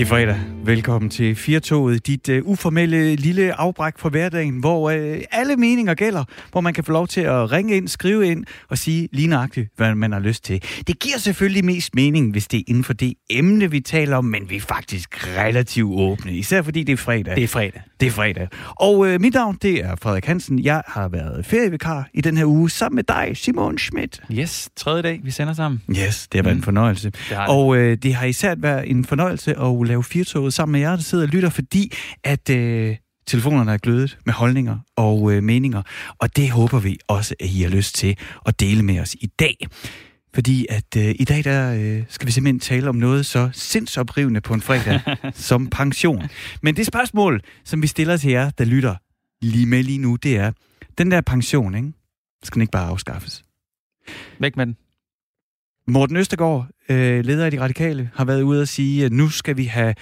Det er fredag. Velkommen til Firtoget, dit uh, uformelle lille afbræk fra hverdagen, hvor uh, alle meninger gælder, hvor man kan få lov til at ringe ind, skrive ind og sige lige nøjagtigt, hvad man har lyst til. Det giver selvfølgelig mest mening, hvis det er inden for det emne, vi taler om, men vi er faktisk relativt åbne, især fordi det er fredag. Det er fredag. Det er fredag. Og uh, mit navn, det er Frederik Hansen. Jeg har været ferievikar i den her uge sammen med dig, Simon Schmidt. Yes, tredje dag, vi sender sammen. Yes, det har været mm. en fornøjelse. Det har det. Og øh, det har især været en fornøjelse at lave firtoget sammen med jer, der sidder og lytter, fordi at øh, telefonerne er glødet med holdninger og øh, meninger. Og det håber vi også, at I har lyst til at dele med os i dag. Fordi at øh, i dag der øh, skal vi simpelthen tale om noget så sindsoprivende på en fredag som pension. Men det spørgsmål, som vi stiller til jer, der lytter lige med lige nu, det er, den der pension, ikke? skal den ikke bare afskaffes? Væk med den. Morten Østergaard, øh, leder af de radikale, har været ude og sige, at nu skal vi have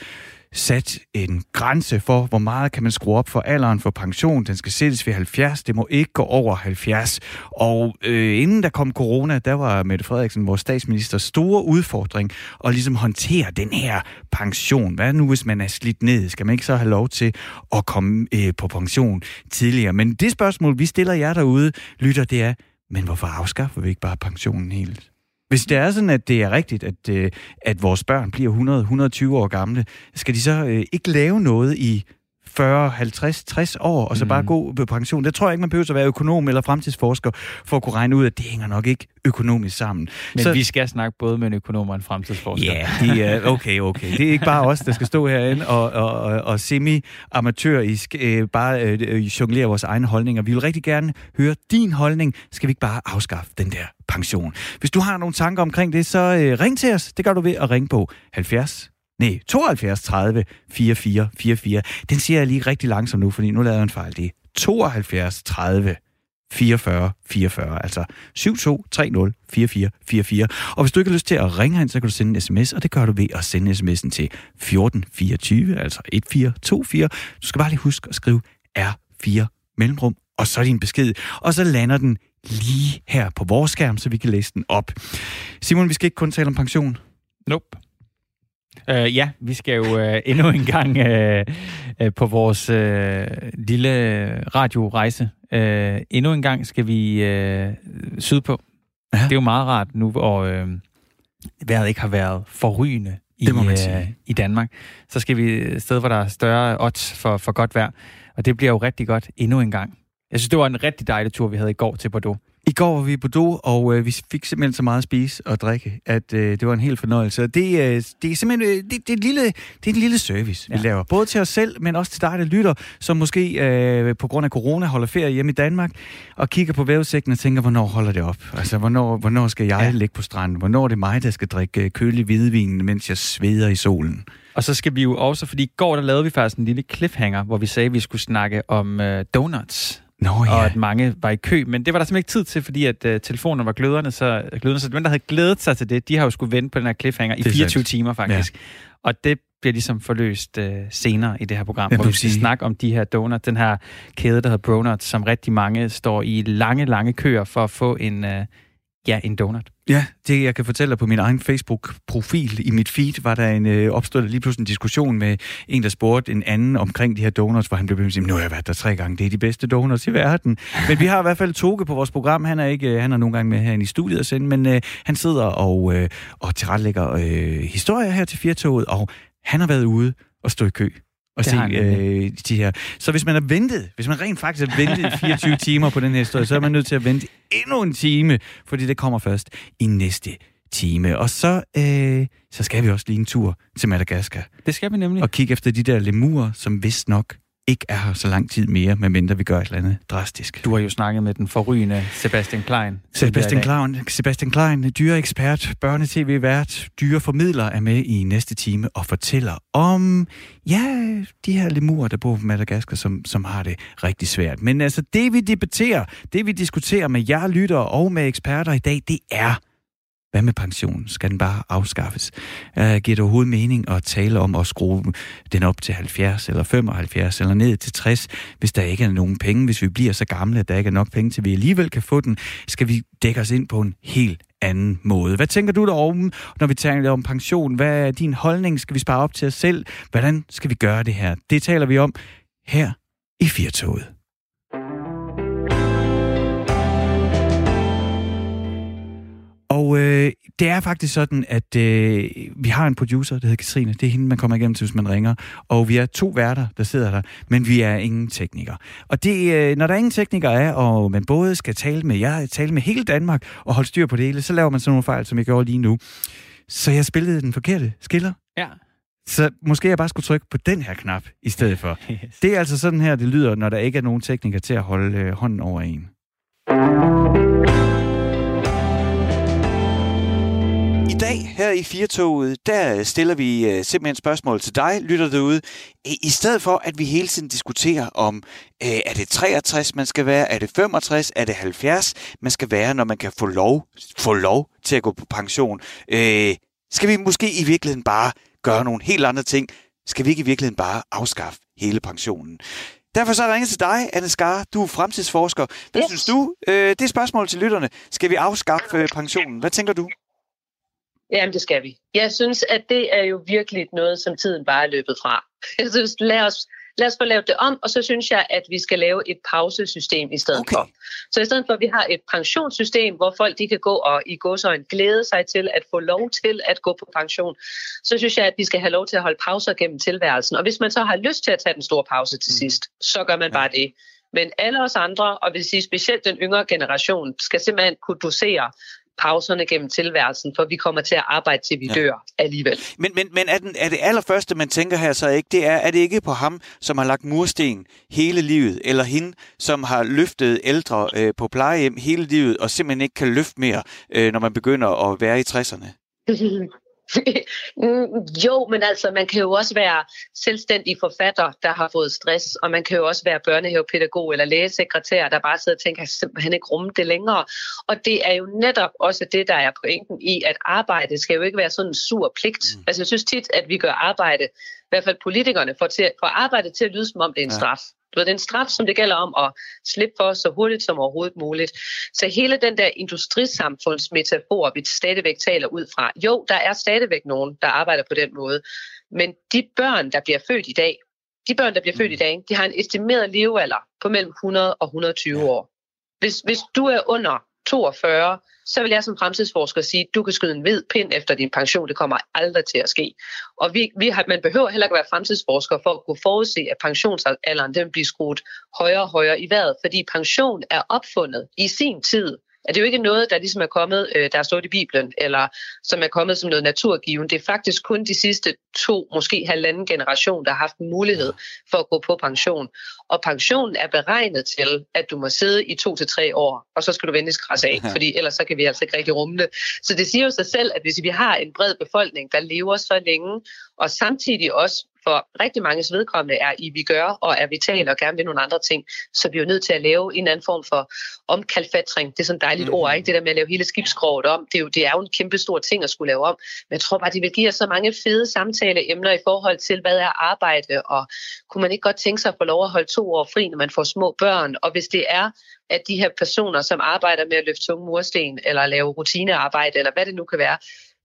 sat en grænse for, hvor meget kan man skrue op for alderen for pension. Den skal sættes ved 70, det må ikke gå over 70. Og øh, inden der kom corona, der var Mette Frederiksen, vores statsminister, store udfordring at ligesom håndtere den her pension. Hvad nu, hvis man er slidt ned? Skal man ikke så have lov til at komme øh, på pension tidligere? Men det spørgsmål, vi stiller jer derude, lytter, det er, men hvorfor afskaffer vi ikke bare pensionen helt? Hvis det er sådan, at det er rigtigt, at, øh, at vores børn bliver 100-120 år gamle, skal de så øh, ikke lave noget i 40, 50, 60 år, og så bare gå på pension. Det tror jeg ikke, man behøver at være økonom eller fremtidsforsker for at kunne regne ud, at det hænger nok ikke økonomisk sammen. Men så, vi skal snakke både med en økonom og en fremtidsforsker. Ja, de er, okay, okay. Det er ikke bare os, der skal stå herinde og, og, og, og semi-amatør i øh, bare øh, jonglere vores egne holdninger. Vi vil rigtig gerne høre din holdning. Skal vi ikke bare afskaffe den der pension? Hvis du har nogle tanker omkring det, så øh, ring til os. Det gør du ved at ringe på 70 Nej, 72 30 44 44. Den siger jeg lige rigtig langsomt nu, fordi nu lavede jeg en fejl. Det er 72 30 44 44, altså 7230 44 44. Og hvis du ikke har lyst til at ringe hen, så kan du sende en sms, og det gør du ved at sende sms'en til 1424, altså 1424. Du skal bare lige huske at skrive R4 mellemrum, og så din besked. Og så lander den lige her på vores skærm, så vi kan læse den op. Simon, vi skal ikke kun tale om pension. Nope. Uh, ja, vi skal jo uh, endnu en gang uh, uh, på vores uh, lille radiorejse. Uh, endnu en gang skal vi uh, sydpå. Ja. Det er jo meget rart nu, hvor uh, vejret ikke har været forrygende i, Det må man sige. i Danmark. Så skal vi et sted, hvor der er større odds for, for godt vejr. Og det bliver jo rigtig godt endnu en gang. Jeg synes, det var en rigtig dejlig tur, vi havde i går til Bordeaux. I går var vi i Bordeaux, og øh, vi fik simpelthen så meget at spise og drikke, at øh, det var en helt fornøjelse. Og det, øh, det er simpelthen øh, det, det er et lille, det er en lille service, ja. vi laver. Både til os selv, men også til dig, der lytter, som måske øh, på grund af corona holder ferie hjemme i Danmark, og kigger på vævesigten og tænker, hvornår holder det op? Altså, hvornår, hvornår skal jeg ja. Ja. ligge på stranden? Hvornår er det mig, der skal drikke øh, kølig hvidvin, mens jeg sveder i solen? Og så skal vi jo også, fordi i går der lavede vi faktisk en lille cliffhanger, hvor vi sagde, at vi skulle snakke om øh, donuts. Nå og ja, at mange var i kø. Men det var der simpelthen ikke tid til, fordi at uh, telefonerne var gløderne. Så, gløderne, så dem, der havde glædet sig til det, de har jo skulle vente på den her cliffhanger i Det er 24 sandt. timer faktisk. Ja. Og det bliver ligesom forløst uh, senere i det her program, hvor vi skal præcis. snakke om de her donuts, den her kæde, der hedder Bronuts, som rigtig mange står i lange, lange køer for at få en, uh, ja, en donut. Ja, det jeg kan fortælle dig på min egen Facebook-profil i mit feed, var der en øh, opstået lige pludselig en diskussion med en, der spurgte en anden omkring de her donuts, hvor han blev ved med at sige, nu har jeg været der tre gange, det er de bedste donuts i verden. Men vi har i hvert fald Toge på vores program, han er ikke, øh, han er nogle gange med herinde i studiet og sende, men øh, han sidder og, øh, og tilrettelægger øh, historier her til Firtoget, og han har været ude og stå i kø og Det se øh, de her. Så hvis man har ventet, hvis man rent faktisk har ventet i 24 timer på den her historie, så er man nødt til at vente endnu en time, fordi det kommer først i næste time. Og så, øh, så skal vi også lige en tur til Madagaskar Det skal vi nemlig. og kigge efter de der lemurer, som vist nok ikke er her så lang tid mere, medmindre vi gør et eller andet drastisk. Du har jo snakket med den forrygende Sebastian Klein. Sebastian. Klein, Sebastian Klein, dyreekspert, børnetv-vært, dyreformidler er med i næste time og fortæller om, ja, de her lemurer, der bor på Madagaskar, som, som har det rigtig svært. Men altså, det vi debatterer, det vi diskuterer med jer lyttere og med eksperter i dag, det er, hvad med pensionen? Skal den bare afskaffes? Uh, giver det overhovedet mening at tale om at skrue den op til 70 eller 75 eller ned til 60, hvis der ikke er nogen penge, hvis vi bliver så gamle, at der ikke er nok penge til, vi alligevel kan få den? Skal vi dække os ind på en helt anden måde. Hvad tænker du derovre, når vi taler om pension? Hvad er din holdning? Skal vi spare op til os selv? Hvordan skal vi gøre det her? Det taler vi om her i Firtoget. Og øh, det er faktisk sådan, at øh, vi har en producer, der hedder Katrine. Det er hende, man kommer igennem til, hvis man ringer. Og vi er to værter, der sidder der, men vi er ingen teknikere. Og det, øh, når der ingen teknikere er, og man både skal tale med jer, tale med hele Danmark og holde styr på det hele, så laver man sådan nogle fejl, som jeg gør lige nu. Så jeg spillede den forkerte skiller. Ja. Så måske jeg bare skulle trykke på den her knap i stedet for. Yes. Det er altså sådan her, det lyder, når der ikke er nogen tekniker til at holde øh, hånden over en. Dag her i Firtoget, der stiller vi uh, simpelthen spørgsmål til dig, lytter derude. I, I stedet for, at vi hele tiden diskuterer om, uh, er det 63, man skal være, er det 65, er det 70, man skal være, når man kan få lov, få lov til at gå på pension. Skal vi måske i virkeligheden bare gøre nogle helt andre ting? Skal vi ikke i virkeligheden bare afskaffe hele pensionen? Derfor så er ringet til dig, Anne Skar. Du er fremtidsforsker. Hvad yes. synes du? Øh, det er spørgsmål til lytterne. Skal vi afskaffe pensionen? Hvad tænker du? Jamen, det skal vi. Jeg synes, at det er jo virkelig noget, som tiden bare er løbet fra. Jeg synes, lad os, lad os få lavet det om, og så synes jeg, at vi skal lave et pausesystem i stedet okay. for. Så i stedet for, at vi har et pensionssystem, hvor folk de kan gå og i godsøjne glæde sig til at få lov til at gå på pension, så synes jeg, at vi skal have lov til at holde pauser gennem tilværelsen. Og hvis man så har lyst til at tage den store pause til mm. sidst, så gør man bare det. Men alle os andre, og vil sige specielt den yngre generation, skal simpelthen kunne dosere pauserne gennem tilværelsen, for vi kommer til at arbejde til vi ja. dør alligevel. Men, men, men er, den, er det allerførste, man tænker her så ikke, det er, er det ikke på ham, som har lagt mursten hele livet, eller hende, som har løftet ældre øh, på plejehjem hele livet, og simpelthen ikke kan løfte mere, øh, når man begynder at være i 60'erne? Mm, jo, men altså, man kan jo også være selvstændig forfatter, der har fået stress, og man kan jo også være børnehavepædagog eller lægesekretær, der bare sidder og tænker, at simpelthen ikke rumme det længere. Og det er jo netop også det, der er pointen i, at arbejde skal jo ikke være sådan en sur pligt. Mm. Altså, jeg synes tit, at vi gør arbejde, i hvert fald politikerne, for, til, for arbejde til at lyde som om det er en ja. straf. Du ved, det er en straf, som det gælder om at slippe for så hurtigt som overhovedet muligt. Så hele den der industrisamfundsmetafor, vi stadigvæk taler ud fra, jo, der er stadigvæk nogen, der arbejder på den måde, men de børn, der bliver født i dag, de børn, der bliver født i mm. dag, de har en estimeret levealder på mellem 100 og 120 år. Hvis, hvis du er under 42, så vil jeg som fremtidsforsker sige, at du kan skyde en hvid pind efter din pension. Det kommer aldrig til at ske. Og vi, vi har, man behøver heller ikke være fremtidsforsker for at kunne forudse, at pensionsalderen den bliver skruet højere og højere i vejret, fordi pension er opfundet i sin tid er det jo ikke noget, der ligesom er kommet, øh, der er stået i Bibelen, eller som er kommet som noget naturgiven. Det er faktisk kun de sidste to, måske halvanden generation, der har haft mulighed for at gå på pension. Og pensionen er beregnet til, at du må sidde i to til tre år, og så skal du vende skræs af, fordi ellers så kan vi altså ikke rigtig rumme det. Så det siger jo sig selv, at hvis vi har en bred befolkning, der lever så længe, og samtidig også for rigtig mange vedkommende er i vi gør og er vitale og gerne vil nogle andre ting, så vi er jo nødt til at lave en anden form for omkalfatring. Det er sådan et dejligt mm. ord, ikke? Det der med at lave hele skibskroget om, det er, jo, det er jo en kæmpe stor ting at skulle lave om. Men jeg tror bare, det vil give os så mange fede samtaleemner i forhold til, hvad er arbejde, og kunne man ikke godt tænke sig at få lov at holde to år fri, når man får små børn, og hvis det er at de her personer, som arbejder med at løfte tunge mursten, eller lave rutinearbejde, eller hvad det nu kan være,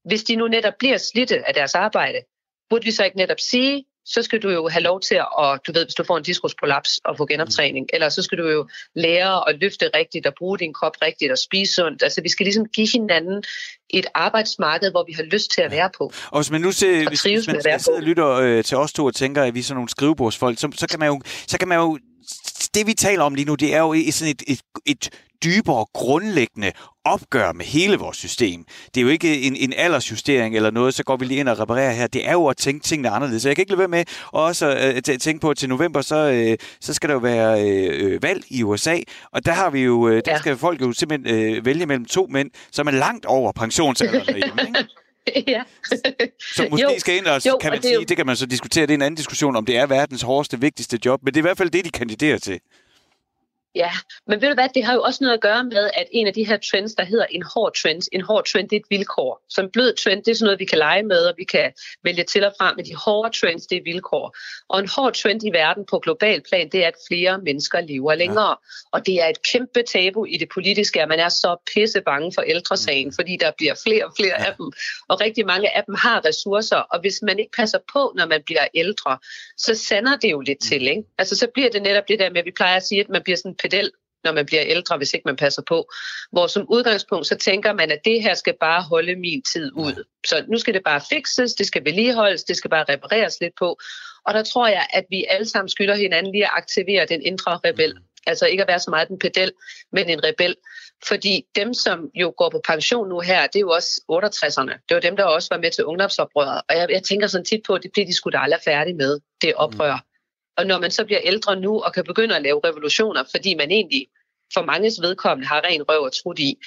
hvis de nu netop bliver slidte af deres arbejde, burde vi så ikke netop sige, så skal du jo have lov til at, du ved, hvis du får en diskusprolaps og få genoptræning, eller så skal du jo lære at løfte rigtigt og bruge din krop rigtigt og spise sundt. Altså vi skal ligesom give hinanden et arbejdsmarked, hvor vi har lyst til at være på. Og hvis man nu ser, hvis, hvis man sidder og lytter øh, til os to og tænker, at vi er sådan nogle skrivebordsfolk, så, så, kan man jo, så kan man jo det vi taler om lige nu, det er jo sådan et, et, et dybere, grundlæggende opgør med hele vores system. Det er jo ikke en, en aldersjustering eller noget, så går vi lige ind og reparerer her. Det er jo at tænke tingene anderledes. Så jeg kan ikke lade være med også at øh, tænke på, at til november, så, øh, så skal der jo være øh, valg i USA, og der har vi jo, øh, der ja. skal folk jo simpelthen øh, vælge mellem to mænd, som er langt over pensionsalderen derhjemme, ikke? ja. Så måske jo, skal ind og, jo, kan man og sige, det, det kan man så diskutere, det er en anden diskussion, om det er verdens hårdeste, vigtigste job, men det er i hvert fald det, de kandiderer til. Ja, men ved du hvad, det har jo også noget at gøre med, at en af de her trends, der hedder en hård trend, en hård trend, det er et vilkår. Så en blød trend, det er sådan noget, vi kan lege med, og vi kan vælge til og fra, men de hårde trends, det er vilkår. Og en hård trend i verden på global plan, det er, at flere mennesker lever længere. Ja. Og det er et kæmpe tabu i det politiske, at man er så pisse bange for ældresagen, mm. fordi der bliver flere og flere ja. af dem. Og rigtig mange af dem har ressourcer, og hvis man ikke passer på, når man bliver ældre, så sander det jo lidt mm. til. Ikke? Altså så bliver det netop det der med, at vi plejer at sige, at man bliver sådan pedel, når man bliver ældre, hvis ikke man passer på. Hvor som udgangspunkt, så tænker man, at det her skal bare holde min tid ud. Så nu skal det bare fikses, det skal vedligeholdes, det skal bare repareres lidt på. Og der tror jeg, at vi alle sammen skylder hinanden lige at aktivere den indre rebel. Altså ikke at være så meget en pedel, men en rebel. Fordi dem, som jo går på pension nu her, det er jo også 68'erne. Det var dem, der også var med til ungdomsoprøret. Og jeg, jeg tænker sådan tit på, at det bliver de skulle da aldrig færdige med, det oprør. Mm. Og når man så bliver ældre nu og kan begynde at lave revolutioner, fordi man egentlig for manges vedkommende har ren røv og trut i,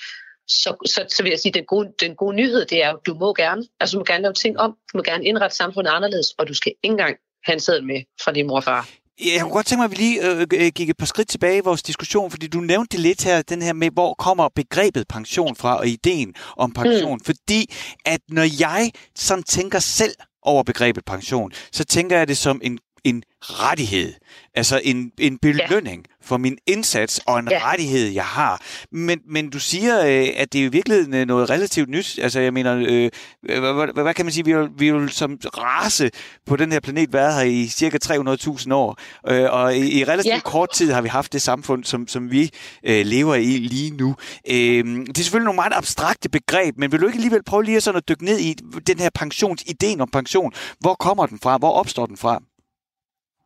så, så, så vil jeg sige, at den gode, den gode nyhed, det er, at du må gerne, altså du må gerne lave ting om, du må gerne indrette samfundet anderledes, og du skal ikke engang have en sædel med fra din mor og far. Jeg kunne godt tænke mig, at vi lige øh, øh, gik et par skridt tilbage i vores diskussion, fordi du nævnte det lidt her, den her med, hvor kommer begrebet pension fra, og ideen om pension. Mm. Fordi at når jeg sådan tænker selv over begrebet pension, så tænker jeg det som en en rettighed, altså en, en belønning ja. for min indsats og en ja. rettighed, jeg har. Men, men du siger, øh, at det er i virkeligheden øh, noget relativt nyt. Altså jeg mener, øh, hvad, hvad kan man sige, vi har, vi som race på den her planet været her i cirka 300.000 år, øh, og i, i relativt ja. kort tid har vi haft det samfund, som, som vi øh, lever i lige nu. Øh, det er selvfølgelig nogle meget abstrakte begreb, men vil du ikke alligevel prøve lige sådan at dykke ned i den her pensionsideen om pension? Hvor kommer den fra? Hvor opstår den fra?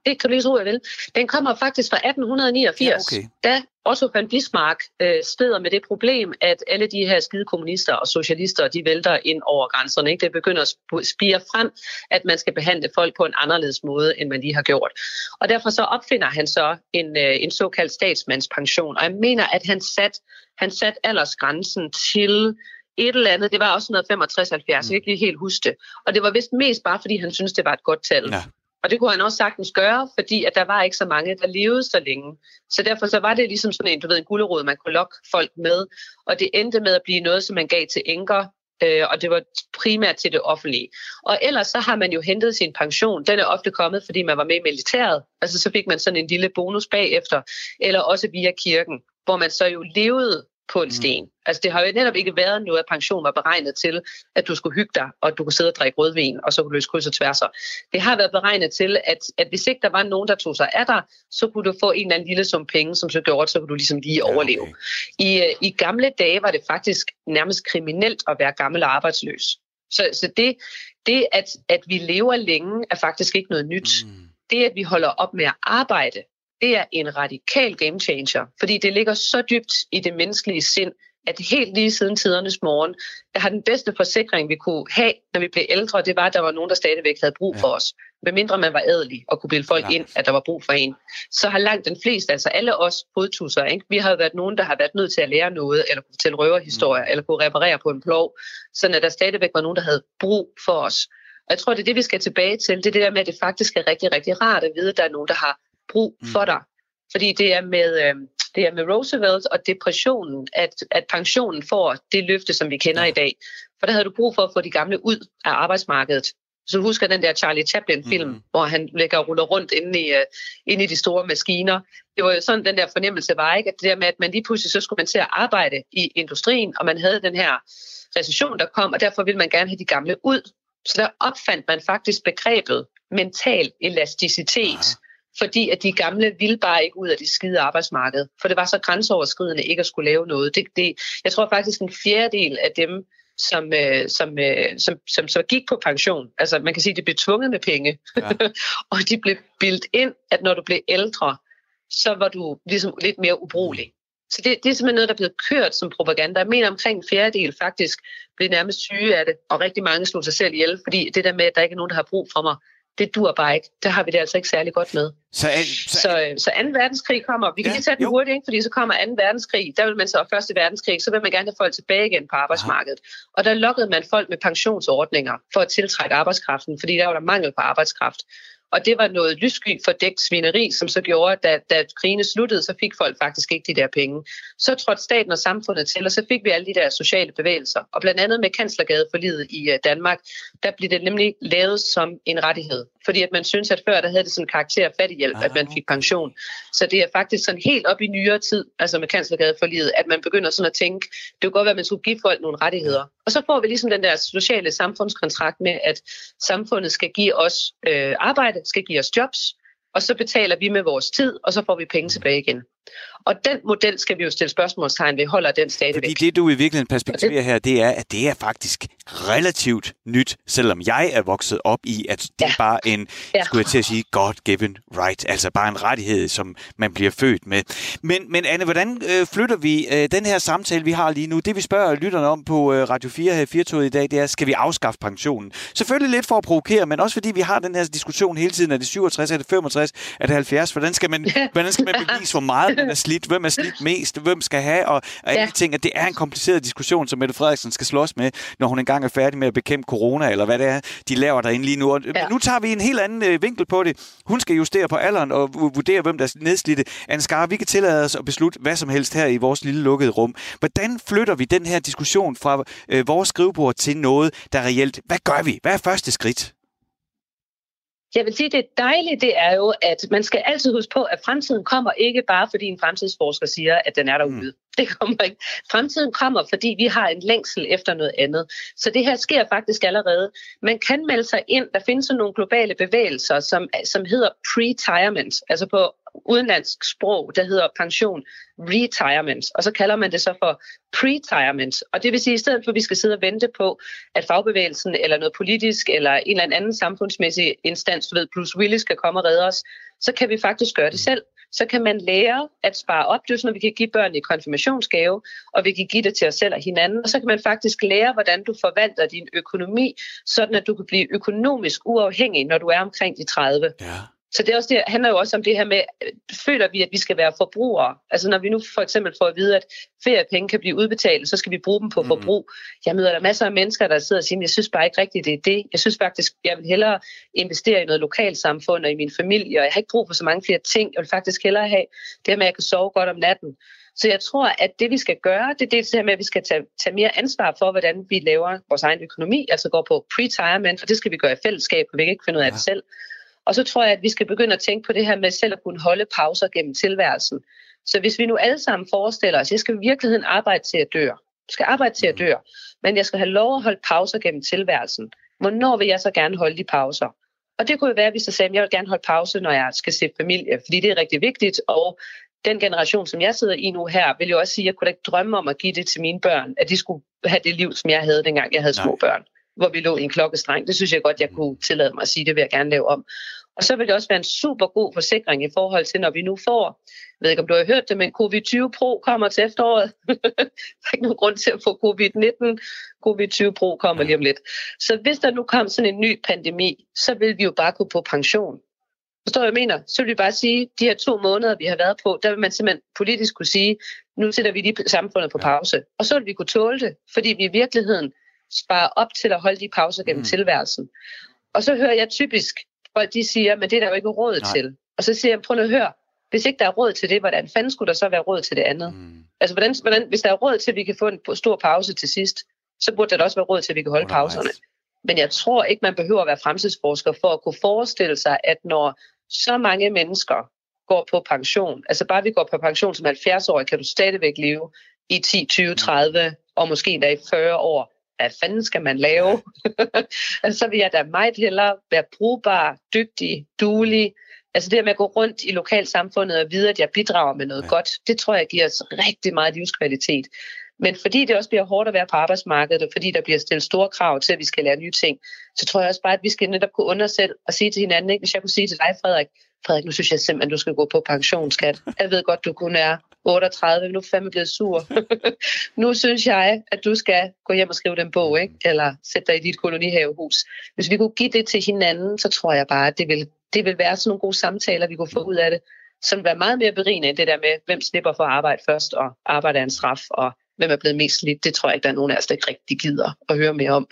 Det kan du lige tro, jeg vil. Den kommer faktisk fra 1889, ja, okay. da Otto von Bismarck øh, steder med det problem, at alle de her skide kommunister og socialister, de vælter ind over grænserne. Ikke? Det begynder at spire frem, at man skal behandle folk på en anderledes måde, end man lige har gjort. Og derfor så opfinder han så en, øh, en såkaldt statsmandspension. Og jeg mener, at han sat, han sat aldersgrænsen til et eller andet. Det var også noget 65-70, mm. jeg kan ikke lige helt huske det. Og det var vist mest bare, fordi han syntes, det var et godt tal. Ja. Og det kunne han også sagtens gøre, fordi at der var ikke så mange, der levede så længe. Så derfor så var det ligesom sådan en, du ved, en gulderod, man kunne lokke folk med. Og det endte med at blive noget, som man gav til enker, øh, og det var primært til det offentlige. Og ellers så har man jo hentet sin pension. Den er ofte kommet, fordi man var med i militæret. Altså så fik man sådan en lille bonus bagefter, eller også via kirken, hvor man så jo levede på en mm. sten. Mm. Altså det har jo netop ikke været noget, at pension var beregnet til, at du skulle hygge dig, og at du kunne sidde og drikke rødvin, og så kunne løse kryds og tværser. Det har været beregnet til, at, at hvis ikke der var nogen, der tog sig af dig, så kunne du få en eller anden lille sum penge, som så gjorde, så kunne du ligesom lige overleve. Ja, okay. I, øh, I gamle dage var det faktisk nærmest kriminelt at være gammel og arbejdsløs. Så, så det, det at, at vi lever længe, er faktisk ikke noget nyt. Mm. Det, at vi holder op med at arbejde, det er en radikal game changer, fordi det ligger så dybt i det menneskelige sind, at helt lige siden tidernes morgen, der har den bedste forsikring, vi kunne have, når vi blev ældre, det var, at der var nogen, der stadigvæk havde brug for os. Med mindre man var ædelig og kunne bilde folk ja. ind, at der var brug for en. Så har langt den fleste, altså alle os fodtusser, ikke? vi har været nogen, der har været nødt til at lære noget, eller kunne fortælle røverhistorier, mm. eller kunne reparere på en plov, så at der stadigvæk var nogen, der havde brug for os. Og jeg tror, det er det, vi skal tilbage til. Det er det der med, at det faktisk er rigtig, rigtig rart at vide, at der er nogen, der har brug mm. for dig. Fordi det er med, øh, det er med Roosevelt og depressionen, at, at pensionen får det løfte, som vi kender i dag. For der havde du brug for at få de gamle ud af arbejdsmarkedet. Så du husker den der Charlie Chaplin-film, mm. hvor han ligger og ruller rundt inde i, uh, inde i de store maskiner. Det var jo sådan, den der fornemmelse var, ikke? At det der med, at man lige pludselig så skulle man til at arbejde i industrien, og man havde den her recession, der kom, og derfor ville man gerne have de gamle ud. Så der opfandt man faktisk begrebet mental elasticitet. Ja fordi at de gamle ville bare ikke ud af det skide arbejdsmarked, for det var så grænseoverskridende ikke at skulle lave noget. Det, det, jeg tror faktisk en fjerdedel af dem, som, øh, som, øh, som, som så gik på pension, altså man kan sige, at de blev tvunget med penge, ja. og de blev bildt ind, at når du blev ældre, så var du ligesom lidt mere ubrugelig. Så det, det er simpelthen noget, der er blevet kørt som propaganda. Jeg mener omkring en fjerdedel faktisk blev nærmest syge af det, og rigtig mange slog sig selv ihjel, fordi det der med, at der ikke er nogen, der har brug for mig, det dur bare ikke. Det har vi det altså ikke særlig godt med. Så, så, så, så 2. verdenskrig kommer. Vi kan ja, lige tage den hurtigt, ikke? fordi så kommer 2. verdenskrig. Der vil man så, og 1. verdenskrig, så vil man gerne have folk tilbage igen på arbejdsmarkedet. Aha. Og der lukkede man folk med pensionsordninger for at tiltrække arbejdskraften, fordi der var der mangel på arbejdskraft. Og det var noget lyssky fordækt svineri, som så gjorde, at da, da krigen sluttede, så fik folk faktisk ikke de der penge. Så trådte staten og samfundet til, og så fik vi alle de der sociale bevægelser. Og blandt andet med kanslergade for livet i øh, Danmark, der blev det nemlig lavet som en rettighed. Fordi at man synes, at før der havde det sådan karakter af fattighjælp, ah. at man fik pension. Så det er faktisk sådan helt op i nyere tid, altså med kanslergade for livet, at man begynder sådan at tænke, det kunne godt være, at man skulle give folk nogle rettigheder. Og så får vi ligesom den der sociale samfundskontrakt med, at samfundet skal give os øh, arbejde, skal give os jobs, og så betaler vi med vores tid, og så får vi penge tilbage igen. Og den model skal vi jo stille spørgsmålstegn ved, holder den stadigvæk. Fordi det, du i virkeligheden perspektiverer her, det er, at det er faktisk relativt nyt, selvom jeg er vokset op i, at det ja. er bare en, ja. skulle jeg til at sige, God-given right, altså bare en rettighed, som man bliver født med. Men, men Anne, hvordan øh, flytter vi øh, den her samtale, vi har lige nu? Det vi spørger lytterne om på øh, Radio 4 her i 4 i dag, det er, skal vi afskaffe pensionen? Selvfølgelig lidt for at provokere, men også fordi vi har den her diskussion hele tiden, er det 67, er det 65, er det 70? Hvordan skal man, hvordan skal man bevise, hvor meget man er slidt? Hvem er slidt mest? Hvem skal have? Og, og ja. ting, at det er en kompliceret diskussion, som Mette Frederiksen skal slås med, når hun engang er færdig med at bekæmpe corona, eller hvad det er, de laver derinde lige nu. Og, ja. Nu tager vi en helt anden øh, vinkel på det. Hun skal justere på alderen og vurdere, hvem der er nedslidte. Anne Skar, vi kan tillade os at beslutte hvad som helst her i vores lille lukkede rum. Hvordan flytter vi den her diskussion fra øh, vores skrivebord til noget, der reelt... Hvad gør vi? Hvad er første skridt? Jeg vil sige, det dejlige det er jo, at man skal altid huske på, at fremtiden kommer ikke bare, fordi en fremtidsforsker siger, at den er derude. Mm. Det kommer ikke. Fremtiden kommer, fordi vi har en længsel efter noget andet. Så det her sker faktisk allerede. Man kan melde sig ind. Der findes sådan nogle globale bevægelser, som, som hedder pre-retirement, altså på udenlandsk sprog, der hedder pension retirement, og så kalder man det så for pretirement. Og det vil sige, at i stedet for at vi skal sidde og vente på, at fagbevægelsen eller noget politisk eller en eller anden samfundsmæssig instans, du ved, plus Willis skal komme og redde os, så kan vi faktisk gøre det selv. Så kan man lære at spare op, det er sådan, at vi kan give børn i konfirmationsgave, og vi kan give det til os selv og hinanden, og så kan man faktisk lære, hvordan du forvalter din økonomi, sådan at du kan blive økonomisk uafhængig, når du er omkring de 30. Ja. Så det, er også det handler jo også om det her med, føler vi, at vi skal være forbrugere? Altså når vi nu for eksempel får at vide, at feriepenge kan blive udbetalt, så skal vi bruge dem på mm. forbrug. Jeg møder der masser af mennesker, der sidder og siger, jeg synes bare ikke rigtigt, det er det. Jeg synes faktisk, jeg vil hellere investere i noget lokalsamfund og i min familie, og jeg har ikke brug for så mange flere ting. Jeg vil faktisk hellere have det her med, at jeg kan sove godt om natten. Så jeg tror, at det vi skal gøre, det er det her med, at vi skal tage, tage mere ansvar for, hvordan vi laver vores egen økonomi, altså gå på pre-retirement, og det skal vi gøre i fællesskab, og vi kan ikke finde ud af ja. det selv. Og så tror jeg, at vi skal begynde at tænke på det her med selv at kunne holde pauser gennem tilværelsen. Så hvis vi nu alle sammen forestiller os, at jeg skal i virkeligheden arbejde til at dø, jeg skal arbejde til at dø, men jeg skal have lov at holde pauser gennem tilværelsen. Hvornår vil jeg så gerne holde de pauser? Og det kunne jo være, hvis jeg sagde, at jeg vil gerne holde pause, når jeg skal se familie, fordi det er rigtig vigtigt, og den generation, som jeg sidder i nu her, vil jo også sige, at jeg kunne ikke drømme om at give det til mine børn, at de skulle have det liv, som jeg havde, dengang jeg havde Nej. små børn hvor vi lå i en klokkestreng. Det synes jeg godt, jeg kunne tillade mig at sige, det vil jeg gerne lave om. Og så vil det også være en super god forsikring i forhold til, når vi nu får, jeg ved ikke om du har hørt det, men COVID-20 Pro kommer til efteråret. der er ikke nogen grund til at få COVID-19. COVID-20 Pro kommer lige om lidt. Så hvis der nu kom sådan en ny pandemi, så vil vi jo bare gå på pension. Forstår jeg mener? Så vil vi bare sige, de her to måneder, vi har været på, der vil man simpelthen politisk kunne sige, nu sætter vi lige samfundet på pause. Og så vil vi kunne tåle det, fordi vi i virkeligheden sparer op til at holde de pauser gennem mm. tilværelsen. Og så hører jeg typisk folk, de siger, men det er der jo ikke råd Nej. til. Og så siger jeg, prøv at høre, hvis ikke der er råd til det, hvordan fanden skulle der så være råd til det andet? Mm. Altså, hvordan, hvordan, hvis der er råd til, at vi kan få en stor pause til sidst, så burde der da også være råd til, at vi kan holde pauserne. Men jeg tror ikke, man behøver at være fremtidsforsker for at kunne forestille sig, at når så mange mennesker går på pension, altså bare vi går på pension som 70 år, kan du stadigvæk leve i 10, 20, 30 og måske endda i 40 år hvad fanden skal man lave? altså, så vil jeg da meget hellere være brugbar, dygtig, duelig. Altså det med at gå rundt i lokalsamfundet og vide, at jeg bidrager med noget ja. godt, det tror jeg giver os rigtig meget livskvalitet. Men fordi det også bliver hårdt at være på arbejdsmarkedet, og fordi der bliver stillet store krav til, at vi skal lære nye ting, så tror jeg også bare, at vi skal netop kunne undersætte og sige til hinanden, ikke? hvis jeg kunne sige til dig, Frederik, Frederik, nu synes jeg simpelthen, du skal gå på pensionsskat. Jeg ved godt, du kun er 38, nu er fandme blevet sur. nu synes jeg, at du skal gå hjem og skrive den bog, ikke? eller sætte dig i dit kolonihavehus. Hvis vi kunne give det til hinanden, så tror jeg bare, at det vil, det vil være sådan nogle gode samtaler, vi kunne få ud af det, som vil være meget mere berigende end det der med, hvem slipper for at arbejde først, og arbejde er en straf, og hvem er blevet mest slidt, det tror jeg ikke, der er nogen af os, der ikke rigtig gider at høre mere om.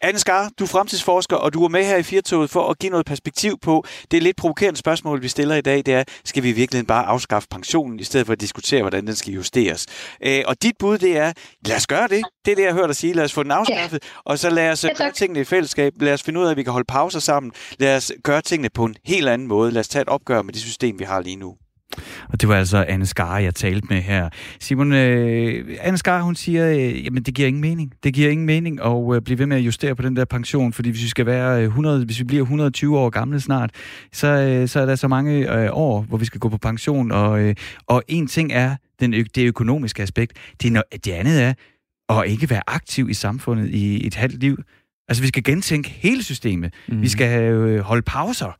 Anne Skar, du er fremtidsforsker, og du er med her i Firtoget for at give noget perspektiv på det er lidt provokerende spørgsmål, vi stiller i dag. Det er, skal vi virkelig bare afskaffe pensionen, i stedet for at diskutere, hvordan den skal justeres? Øh, og dit bud, det er, lad os gøre det. Det er det, jeg har hørt dig sige. Lad os få den afskaffet, ja. og så lad os ja, gøre tingene i fællesskab. Lad os finde ud af, at vi kan holde pauser sammen. Lad os gøre tingene på en helt anden måde. Lad os tage et opgør med det system, vi har lige nu. Og det var altså Anne Skar, jeg talte med her. Simon, øh, Anne Skar, hun siger, øh, jamen det giver ingen mening. Det giver ingen mening at øh, blive ved med at justere på den der pension, fordi hvis vi skal være 100, hvis vi bliver 120 år gamle snart, så, øh, så er der så mange øh, år, hvor vi skal gå på pension. Og, øh, og en ting er den, det økonomiske aspekt. Det, er, det andet er at ikke være aktiv i samfundet i et halvt liv. Altså vi skal gentænke hele systemet. Mm. Vi skal øh, holde pauser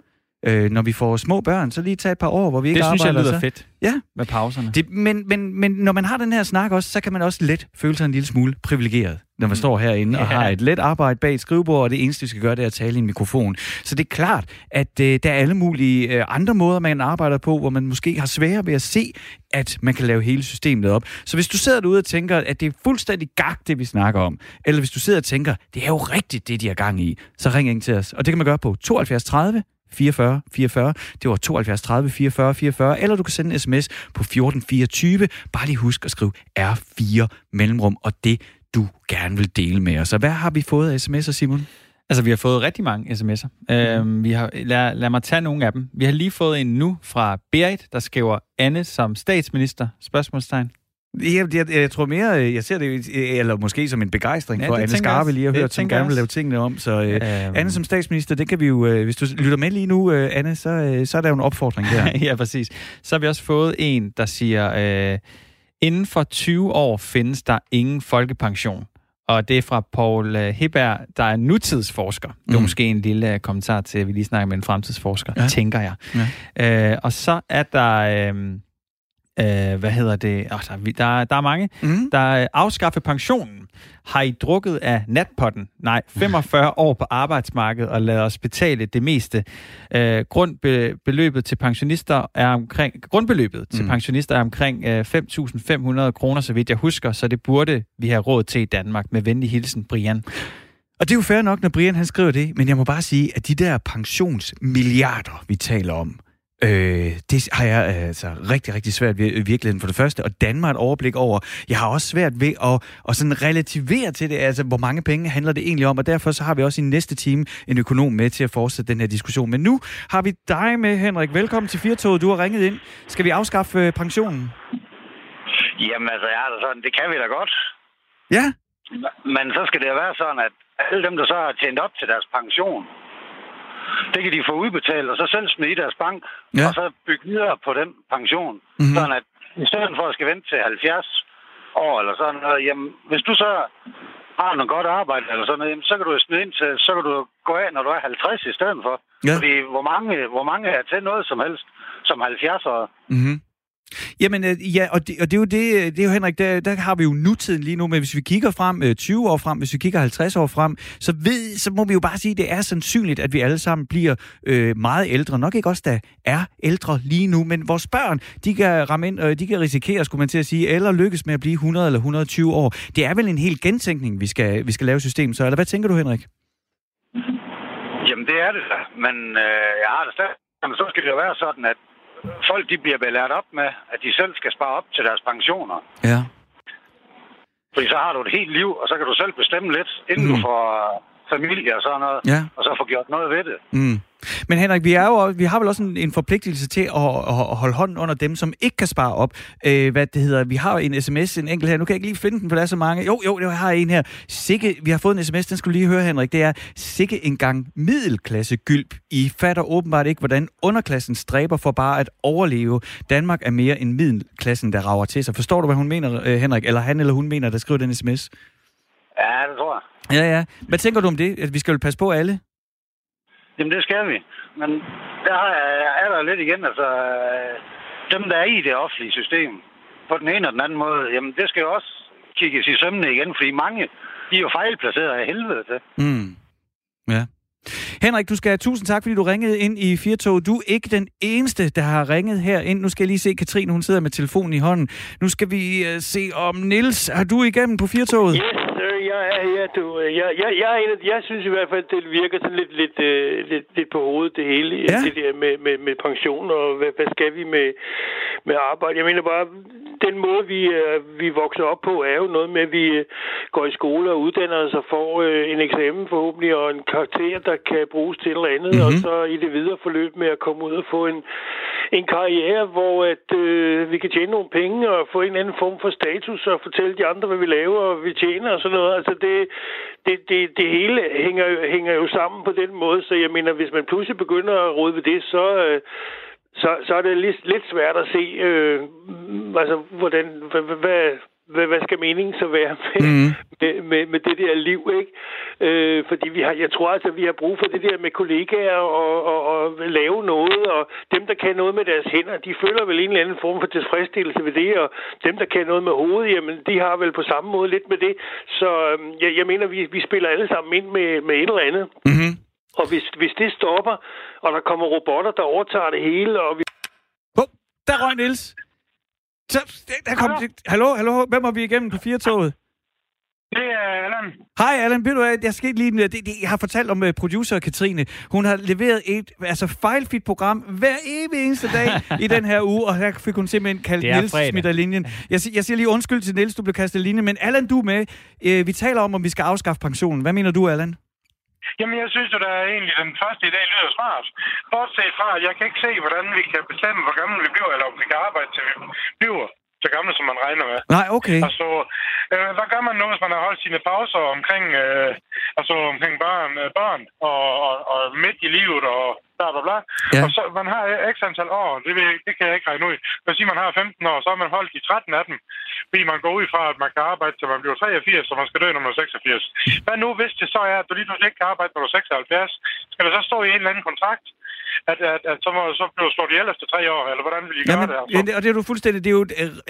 øh, når vi får små børn, så lige tage et par år, hvor vi ikke det arbejder. Det synes jeg lyder så. fedt ja. med pauserne. Det, men, men, men når man har den her snak også, så kan man også let føle sig en lille smule privilegeret, når man mm. står herinde ja. og har et let arbejde bag et skrivebord, og det eneste, vi skal gøre, det er at tale i en mikrofon. Så det er klart, at øh, der er alle mulige øh, andre måder, man arbejder på, hvor man måske har sværere ved at se, at man kan lave hele systemet op. Så hvis du sidder derude og tænker, at det er fuldstændig gak, det vi snakker om, eller hvis du sidder og tænker, det er jo rigtigt, det de har gang i, så ring ind til os. Og det kan man gøre på 72 30 44 44. Det var 72 30 44 44. Eller du kan sende en sms på 1424. Bare lige husk at skrive R4 mellemrum, og det du gerne vil dele med os. Så hvad har vi fået af sms'er, Simon? Altså, vi har fået rigtig mange sms'er. Mm. Øhm, vi har, lad, lad mig tage nogle af dem. Vi har lige fået en nu fra Berit, der skriver Anne som statsminister? Spørgsmålstegn. Jeg, jeg, jeg tror mere, øh, jeg ser det, øh, eller måske som en begejstring ja, for Anne Skarpe lige har hørt, som gerne vil lave tingene om. Så uh, øhm. Anne som statsminister, det kan vi jo, uh, hvis du lytter med lige nu, Anne, så, så er der jo en opfordring der. ja, præcis. Så har vi også fået en, der siger, uh, inden for 20 år findes der ingen folkepension. Og det er fra Paul Heberg, der er nutidsforsker. Mm. Det er måske en lille kommentar til, at vi lige snakker med en fremtidsforsker, ja. tænker jeg. Ja. Uh, og så er der... Uh, Øh, hvad hedder det? Oh, der, der, der er mange. Mm. Der er afskaffe pensionen. Har I drukket af natpotten? Nej, 45 år på arbejdsmarkedet og lader os betale det meste. Øh, grundbeløbet til pensionister er omkring grundbeløbet til mm. pensionister er omkring øh, 5.500 kroner, så vidt jeg husker, så det burde vi have råd til i Danmark. Med venlig hilsen, Brian. Og det er jo fair nok, når Brian han skriver det, men jeg må bare sige, at de der pensionsmilliarder, vi taler om, Øh, det har jeg altså rigtig, rigtig svært ved i virkeligheden for det første, og Danmark et overblik over. Jeg har også svært ved at, at sådan relativere til det, altså hvor mange penge handler det egentlig om, og derfor så har vi også i næste time en økonom med til at fortsætte den her diskussion. Men nu har vi dig med, Henrik. Velkommen til Firtoget. Du har ringet ind. Skal vi afskaffe øh, pensionen? Jamen altså, ja, altså, det kan vi da godt. Ja? Men så skal det være sådan, at alle dem, der så har tjent op til deres pension, det kan de få udbetalt, og så selv smide i deres bank, ja. og så bygge videre på den pension. Mm-hmm. Sådan at i stedet for at skal vente til 70 år eller sådan noget, jamen, hvis du så har noget godt arbejde eller sådan noget, jamen, så kan du smide ind til, så kan du gå af, når du er 50 i stedet for. Ja. Fordi hvor mange, hvor mange er til noget som helst som 70 år? Mm-hmm. Jamen, øh, ja, og det, og det er jo det, øh, det er jo Henrik, der, der har vi jo nutiden lige nu, men hvis vi kigger frem øh, 20 år frem, hvis vi kigger 50 år frem, så, ved, så må vi jo bare sige, at det er sandsynligt, at vi alle sammen bliver øh, meget ældre. Nok ikke også, der er ældre lige nu, men vores børn, de kan ramme ind, øh, de kan risikere, skulle man til at sige, eller lykkes med at blive 100 eller 120 år. Det er vel en helt gentænkning, vi skal, vi skal lave system. Så eller hvad tænker du, Henrik? Jamen, det er det da. Men øh, jeg har det stadig. Jamen, så skal det jo være sådan, at folk de bliver belært op med, at de selv skal spare op til deres pensioner. Ja. Fordi så har du et helt liv, og så kan du selv bestemme lidt, inden mm. du får familie og sådan noget, ja. og så få gjort noget ved det. Mm. Men Henrik, vi, er jo, vi har vel også en, en forpligtelse til at, at holde hånden under dem, som ikke kan spare op. Øh, hvad det hedder, vi har en sms, en enkelt her. Nu kan jeg ikke lige finde den, for der er så mange. Jo, jo, jeg har en her. Sikke, vi har fået en sms, den skulle lige høre, Henrik. Det er sikke en gang middelklasse gylp. I fatter åbenbart ikke, hvordan underklassen stræber for bare at overleve. Danmark er mere end middelklassen, der rager til sig. Forstår du, hvad hun mener, øh, Henrik? Eller han eller hun mener, der skriver den sms? Ja, det tror jeg. Ja, ja. Hvad tænker du om det? At vi skal jo passe på alle? Jamen, det skal vi. Men der er der lidt igen, altså dem, der er i det offentlige system, på den ene og den anden måde, jamen det skal jo også kigges i sømne igen, fordi mange, de er jo fejlplaceret af helvede til. Mm. Ja. Henrik, du skal have tusind tak, fordi du ringede ind i Firtog. Du er ikke den eneste, der har ringet her ind. Nu skal jeg lige se, Katrine, hun sidder med telefonen i hånden. Nu skal vi uh, se om Nils. Har du igennem på Firtoget? Yes, jeg her. Du, jeg, jeg, jeg, en af, jeg synes i hvert fald, det virker sådan lidt, lidt, uh, lidt, lidt på hovedet, det hele. Ja. Det der med, med, med pension, og hvad, hvad skal vi med, med arbejde? Jeg mener bare, den måde, vi, uh, vi vokser op på, er jo noget med, at vi uh, går i skole og uddanner os og får uh, en eksamen forhåbentlig, og en karakter, der kan bruges til eller andet, mm-hmm. og så i det videre forløb med at komme ud og få en, en karriere, hvor at øh, vi kan tjene nogle penge og få en eller anden form for status og fortælle de andre, hvad vi laver og vi tjener og sådan noget. Altså det, det, det, det hele hænger, hænger jo sammen på den måde, så jeg mener, hvis man pludselig begynder at rode ved det, så... Øh, så, så er det lidt, lidt svært at se, øh, altså, hvordan, hvad, hvad, hvad, hvad skal meningen så være med, mm. med, med, med det der liv, ikke? Øh, fordi vi har, jeg tror altså, at vi har brug for det der med kollegaer og, og, og lave noget, og dem, der kan noget med deres hænder, de føler vel en eller anden form for tilfredsstillelse ved det, og dem, der kan noget med hovedet, jamen, de har vel på samme måde lidt med det. Så øh, jeg, jeg mener, vi, vi spiller alle sammen ind med, med et eller andet. Mm-hmm. Og hvis, hvis det stopper, og der kommer robotter, der overtager det hele, og vi... Oh, der røg Niels. Så, der kom, hallo? hallo, hallo, hvem er vi igennem på firetoget? Det er Allan. Hej Allan, ved du hvad, jeg skal lige, det, det, jeg har fortalt om uh, producer Katrine. Hun har leveret et altså fejlfrit program hver evig eneste dag i den her uge, og her fik hun simpelthen kaldt Niels smidt af linjen. Jeg, jeg siger lige undskyld til Niels, du blev kastet af linjen, men Allan, du er med. Uh, vi taler om, om vi skal afskaffe pensionen. Hvad mener du, Allan? Jamen, jeg synes jo, der er egentlig den første i dag lyder smart. Bortset fra, at jeg kan ikke se, hvordan vi kan bestemme, hvor gammel vi bliver, eller om vi kan arbejde til vi bliver så gamle, som man regner med. Nej, okay. Altså, øh, hvad gør man nu, hvis man har holdt sine pauser omkring, øh, altså omkring børn, øh, børn og, og, og midt i livet og bla bla bla. Ja. Og så man har x antal år, det, vil, det kan jeg ikke regne ud. Hvis man har 15 år, så har man holdt de 13 af dem. Fordi man går ud fra, at man kan arbejde til man bliver 83, og man skal dø, når man er 86. Hvad nu, hvis det så er, at du lige pludselig ikke kan arbejde, når du er 76? Skal der så stå i en eller anden kontrakt, at, at, at så, må, så bliver slået ihjel efter tre år, eller hvordan vil I gøre det? Altså? Ja, og det er du fuldstændig, det er jo,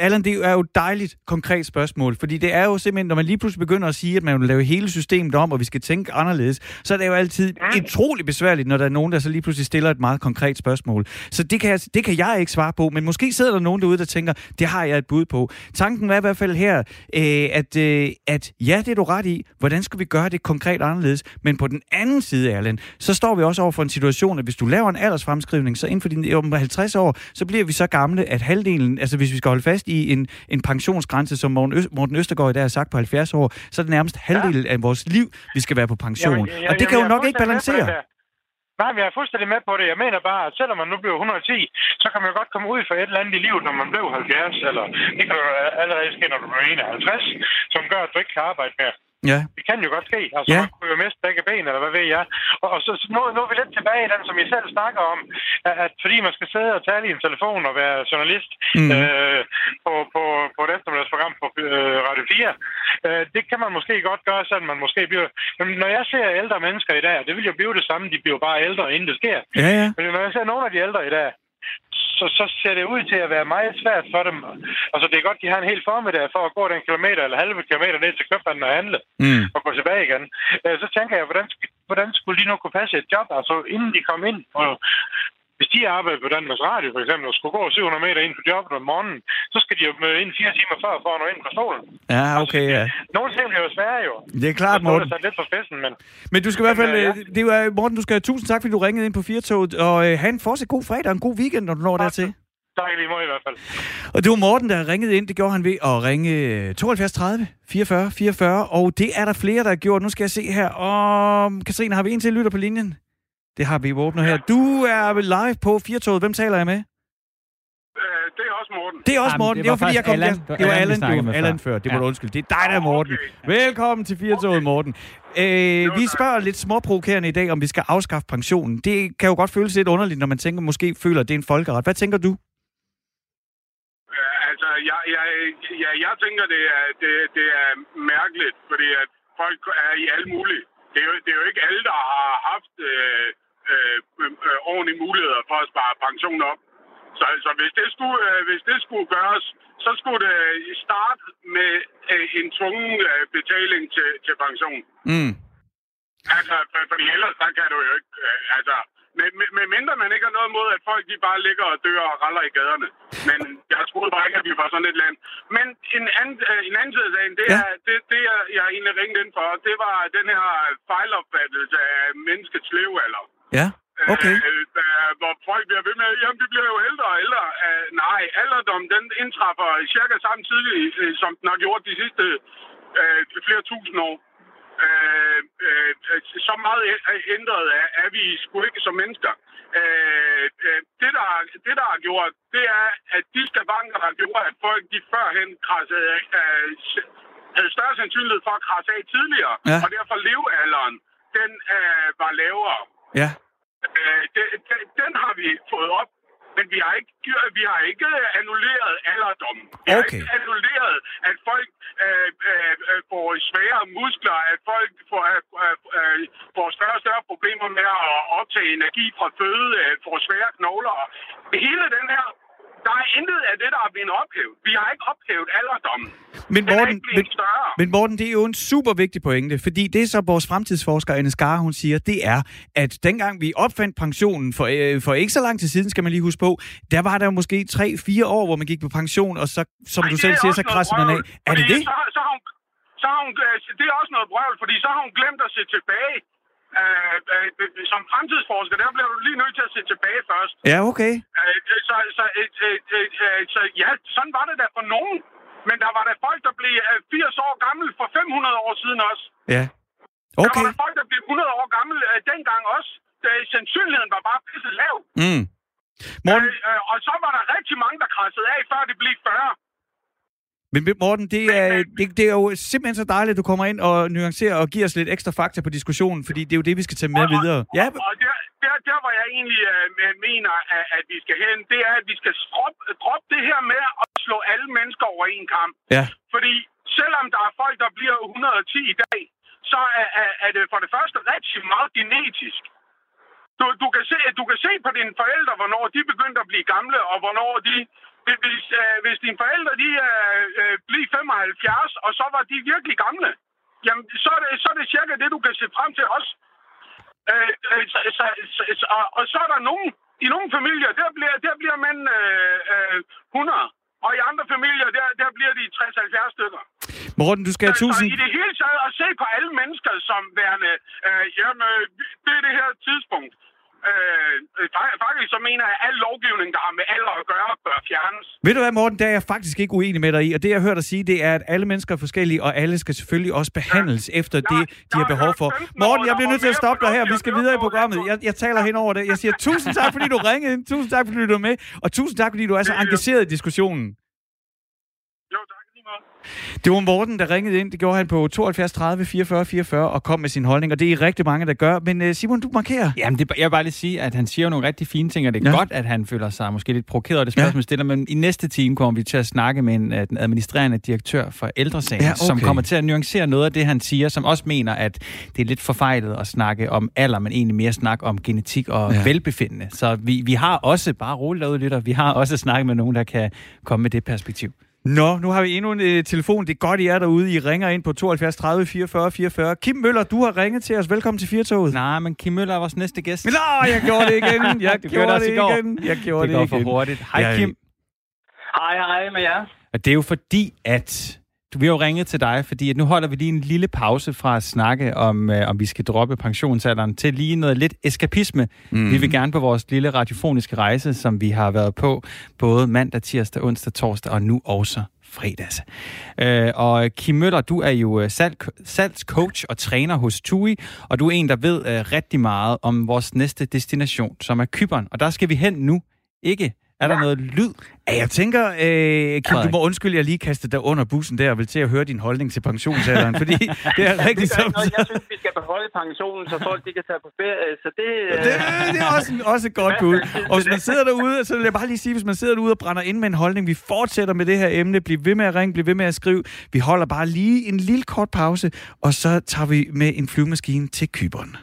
Allan, det er jo et dejligt konkret spørgsmål, fordi det er jo simpelthen, når man lige pludselig begynder at sige, at man vil lave hele systemet om, og vi skal tænke anderledes, så er det jo altid mm. utrolig besværligt, når der er nogen, der så lige pludselig stiller et meget konkret spørgsmål. Så det kan, jeg, det kan jeg ikke svare på, men måske sidder der nogen derude, der tænker, det har jeg et bud på. Tanken er i hvert fald her, øh, at, øh, at ja, det er du ret i. Hvordan skal vi gøre det konkret anderledes? Men på den anden side, Allan, så står vi også over for en situation, at hvis du laver en aldersfremskrivning, så inden for dine om 50 år, så bliver vi så gamle, at halvdelen, altså hvis vi skal holde fast i en, en pensionsgrænse, som Morten Østergaard i dag har sagt på 70 år, så er det nærmest halvdelen ja. af vores liv, vi skal være på pension. Jamen, jeg, og det kan jo nok ikke balancere. Nej, vi er fuldstændig med på det. Jeg mener bare, at selvom man nu bliver 110, så kan man jo godt komme ud for et eller andet i livet, når man blev 70, eller det kan jo allerede ske, når du bliver 51, som gør, at du ikke kan arbejde mere. Ja. Det kan jo godt ske. Altså, ja. man kunne jo miste begge ben, eller hvad ved jeg. Og, og så, nu, nu er vi lidt tilbage i den, som I selv snakker om, at, at fordi man skal sidde og tale i en telefon og være journalist mm. øh, på, på, på et eftermiddagsprogram på øh, Radio 4, øh, det kan man måske godt gøre, selvom man måske bliver... Men når jeg ser ældre mennesker i dag, det vil jo blive det samme, de bliver bare ældre, inden det sker. Ja, ja. Men når jeg ser nogle af de ældre i dag, så, så ser det ud til at være meget svært for dem. Altså, det er godt, de har en hel formiddag for at gå den kilometer eller halve kilometer ned til købmanden og handle mm. og gå tilbage igen. Øh, så tænker jeg, hvordan, hvordan skulle de nu kunne passe et job? Altså, inden de kom ind og hvis de arbejder på Danmarks Radio for eksempel, og skulle gå 700 meter ind på jobbet om morgenen, så skal de jo møde ind fire timer før for at nå ind på stolen. Ja, okay, ja. Nogle ting bliver jo svære jo. Det er klart, Morten. Det er lidt for spidsen, men... Men du skal i hvert fald... Ja. Øh, det er, Morten, du skal have tusind tak, fordi du ringede ind på Firtoget, og øh, have en fortsat god fredag og en god weekend, når du når dertil. Tak lige måde i hvert fald. Og det var Morten, der ringede ind. Det gjorde han ved at ringe 72 30 44 44, og det er der flere, der har gjort. Nu skal jeg se her. Og Katrine, har vi en til lytter på linjen? Det har vi åbner her. Du er live på Firtoget. Hvem taler jeg med? Øh, det er også Morten. Det er også Morten. Jamen, det, det var, fordi jeg kom... Allan, det var Allan, Allan, du, Allan før. Det må ja. du undskylde. Det er dig, der er Morten. Okay. Velkommen til Firtoget, Morten. Øh, vi spørger lidt småprovokerende i dag, om vi skal afskaffe pensionen. Det kan jo godt føles lidt underligt, når man tænker, måske føler, at det er en folkeret. Hvad tænker du? Altså, jeg, jeg, jeg, jeg tænker, det er, det, det er mærkeligt, fordi at folk er i alle mulige. Det er jo, det er jo ikke alle, der har haft øh, øh, øh, ordentlige muligheder for at spare pension op. Så, så hvis, det skulle, øh, hvis det skulle gøres, så skulle det starte med øh, en tvungen øh, betaling til, til pension. Mm. Altså, for, fordi ellers så kan du jo ikke... Øh, altså, med, med, med mindre man ikke har noget mod, at folk de bare ligger og dør og raller i gaderne. Men jeg troede bare ikke, at vi var sådan et land. Men en anden, øh, en anden side af sagen, det, ja. er, det, det er, jeg egentlig ringet ind for, det var den her fejlopfattelse af menneskets levealder. Ja, okay. Øh, øh, hvor folk bliver ved med, jamen vi bliver jo ældre og ældre. Øh, nej, alderdom, den indtræffer cirka samtidig, øh, som den har gjort de sidste øh, flere tusind år. Øh, øh, så meget ændret er, er vi sgu ikke som mennesker. Øh, øh, det, der, det, der har gjort, det er, at de skavanker, der har gjort, at folk de førhen krassede, øh, havde større sandsynlighed for at krasse af tidligere, ja. og derfor levealderen, den øh, var lavere. Ja. Øh, den, den, den har vi fået op men vi har ikke, vi har ikke annulleret alderdommen. Vi har ikke annulleret, at folk øh, øh, øh, får svære muskler, at folk får, øh, øh, får større og større problemer med at optage energi fra føde, øh, får svære knogler. Hele den her der er intet af det, der er blevet ophævet. Vi har ikke ophævet alderdommen. Men Morten, men, men Morten, det er jo en super vigtig pointe, fordi det, som vores fremtidsforsker Anne Skar, hun siger, det er, at dengang vi opfandt pensionen for, øh, for ikke så lang tid siden, skal man lige huske på, der var der jo måske 3-4 år, hvor man gik på pension, og så, som Ej, du selv siger, så krasser man af. Er det det? Så, så har hun, så har hun, øh, det er også noget brøvl, fordi så har hun glemt at se tilbage Øh, øh, som fremtidsforsker, der bliver du lige nødt til at se tilbage først. Ja, okay. Øh, så, så, øh, øh, øh, så ja, sådan var det da for nogen. Men der var der folk, der blev 80 år gammel for 500 år siden også. Ja. Okay. Der var der folk, der blev 100 år gammel øh, dengang også. Da sandsynligheden var bare pisse lav. Mm. Morten... Øh, øh, og så var der rigtig mange, der krassede af, før det blev 40. Men Morten, det er, det, det er jo simpelthen så dejligt, at du kommer ind og nuancerer og giver os lidt ekstra fakta på diskussionen, fordi det er jo det, vi skal tage med og, videre. Ja. Og, der, der, der, hvor jeg egentlig uh, mener, at, at vi skal hen, det er, at vi skal droppe drop det her med at slå alle mennesker over en kamp. Ja. Fordi selvom der er folk, der bliver 110 i dag, så er, er, er det for det første rigtig meget genetisk. Du, du, kan se, du kan se på dine forældre, hvornår de begyndte at blive gamle, og hvornår de hvis, øh, hvis dine forældre de øh, øh blev 75, og så var de virkelig gamle, jamen så er, det, så er det cirka det, du kan se frem til også. Øh, øh, så, så, så, og, og så er der nogen, i nogle familier, der bliver, der bliver mænd øh, øh, 100. Og i andre familier, der, der bliver de 60-70 stykker. Morten, du skal have tusind... I det hele taget at se på alle mennesker som værende, øh, jamen, det er det her tidspunkt. Øh, faktisk så mener jeg, at al lovgivning, der har med alder at gøre, bør fjernes. Ved du hvad, Morten, der er jeg faktisk ikke uenig med dig i, og det jeg har hørt dig sige, det er, at alle mennesker er forskellige, og alle skal selvfølgelig også behandles ja. efter det, de har behov for. Morten, jeg bliver nødt til at stoppe dig her, vi skal videre i programmet. Jeg, jeg taler hen over det. Jeg siger tusind tak, fordi du ringede ind, tusind tak, fordi du er med, og tusind tak, fordi du er så engageret i diskussionen. Det var Morten, der ringede ind. Det gjorde han på 72 30 44 44 og kom med sin holdning, og det er rigtig mange, der gør. Men uh, Simon, du markerer. Jamen, det, jeg vil bare lige sige, at han siger nogle rigtig fine ting, og det er ja. godt, at han føler sig måske lidt provokeret af det spørgsmål, ja. stiller. Men i næste time kommer vi til at snakke med en, uh, den administrerende direktør for ældresagen, ja, okay. som kommer til at nuancere noget af det, han siger, som også mener, at det er lidt forfejlet at snakke om alder, men egentlig mere snakke om genetik og ja. velbefindende. Så vi, vi har også, bare roligt derude, lytter, vi har også snakket med nogen, der kan komme med det perspektiv. Nå, nu har vi endnu en uh, telefon. Det er godt, I er derude. I ringer ind på 72 30 44 44. Kim Møller, du har ringet til os. Velkommen til Firtoget. Nej, men Kim Møller er vores næste gæst. Nå, jeg gjorde det igen. Jeg gjorde det, det igen. Jeg gjorde det, det går for hurtigt. Hej, Kim. Hej, hej med jer. Og det er jo fordi, at du, vi har jo ringet til dig, fordi at nu holder vi lige en lille pause fra at snakke om, øh, om vi skal droppe pensionsalderen til lige noget lidt eskapisme. Mm. Vi vil gerne på vores lille radiofoniske rejse, som vi har været på både mandag, tirsdag, onsdag, torsdag og nu også fredags. Øh, og Kim Møller, du er jo øh, salg, salgscoach og træner hos TUI, og du er en, der ved øh, rigtig meget om vores næste destination, som er Kyberen. Og der skal vi hen nu. Ikke er der ja. noget lyd? Ja, jeg tænker, øh, Kim, du må undskylde, jeg lige kastede dig under bussen der, og vil til at høre din holdning til pensionsalderen, fordi det er rigtig som... Jeg synes, vi skal beholde pensionen, så folk de kan tage på ferie, så det... Øh... Det, det er også, også et godt bud. Og hvis man sidder derude, så vil jeg bare lige sige, hvis man sidder derude og brænder ind med en holdning, vi fortsætter med det her emne, bliv ved med at ringe, bliv ved med at skrive. Vi holder bare lige en lille kort pause, og så tager vi med en flyvemaskine til Kyberen.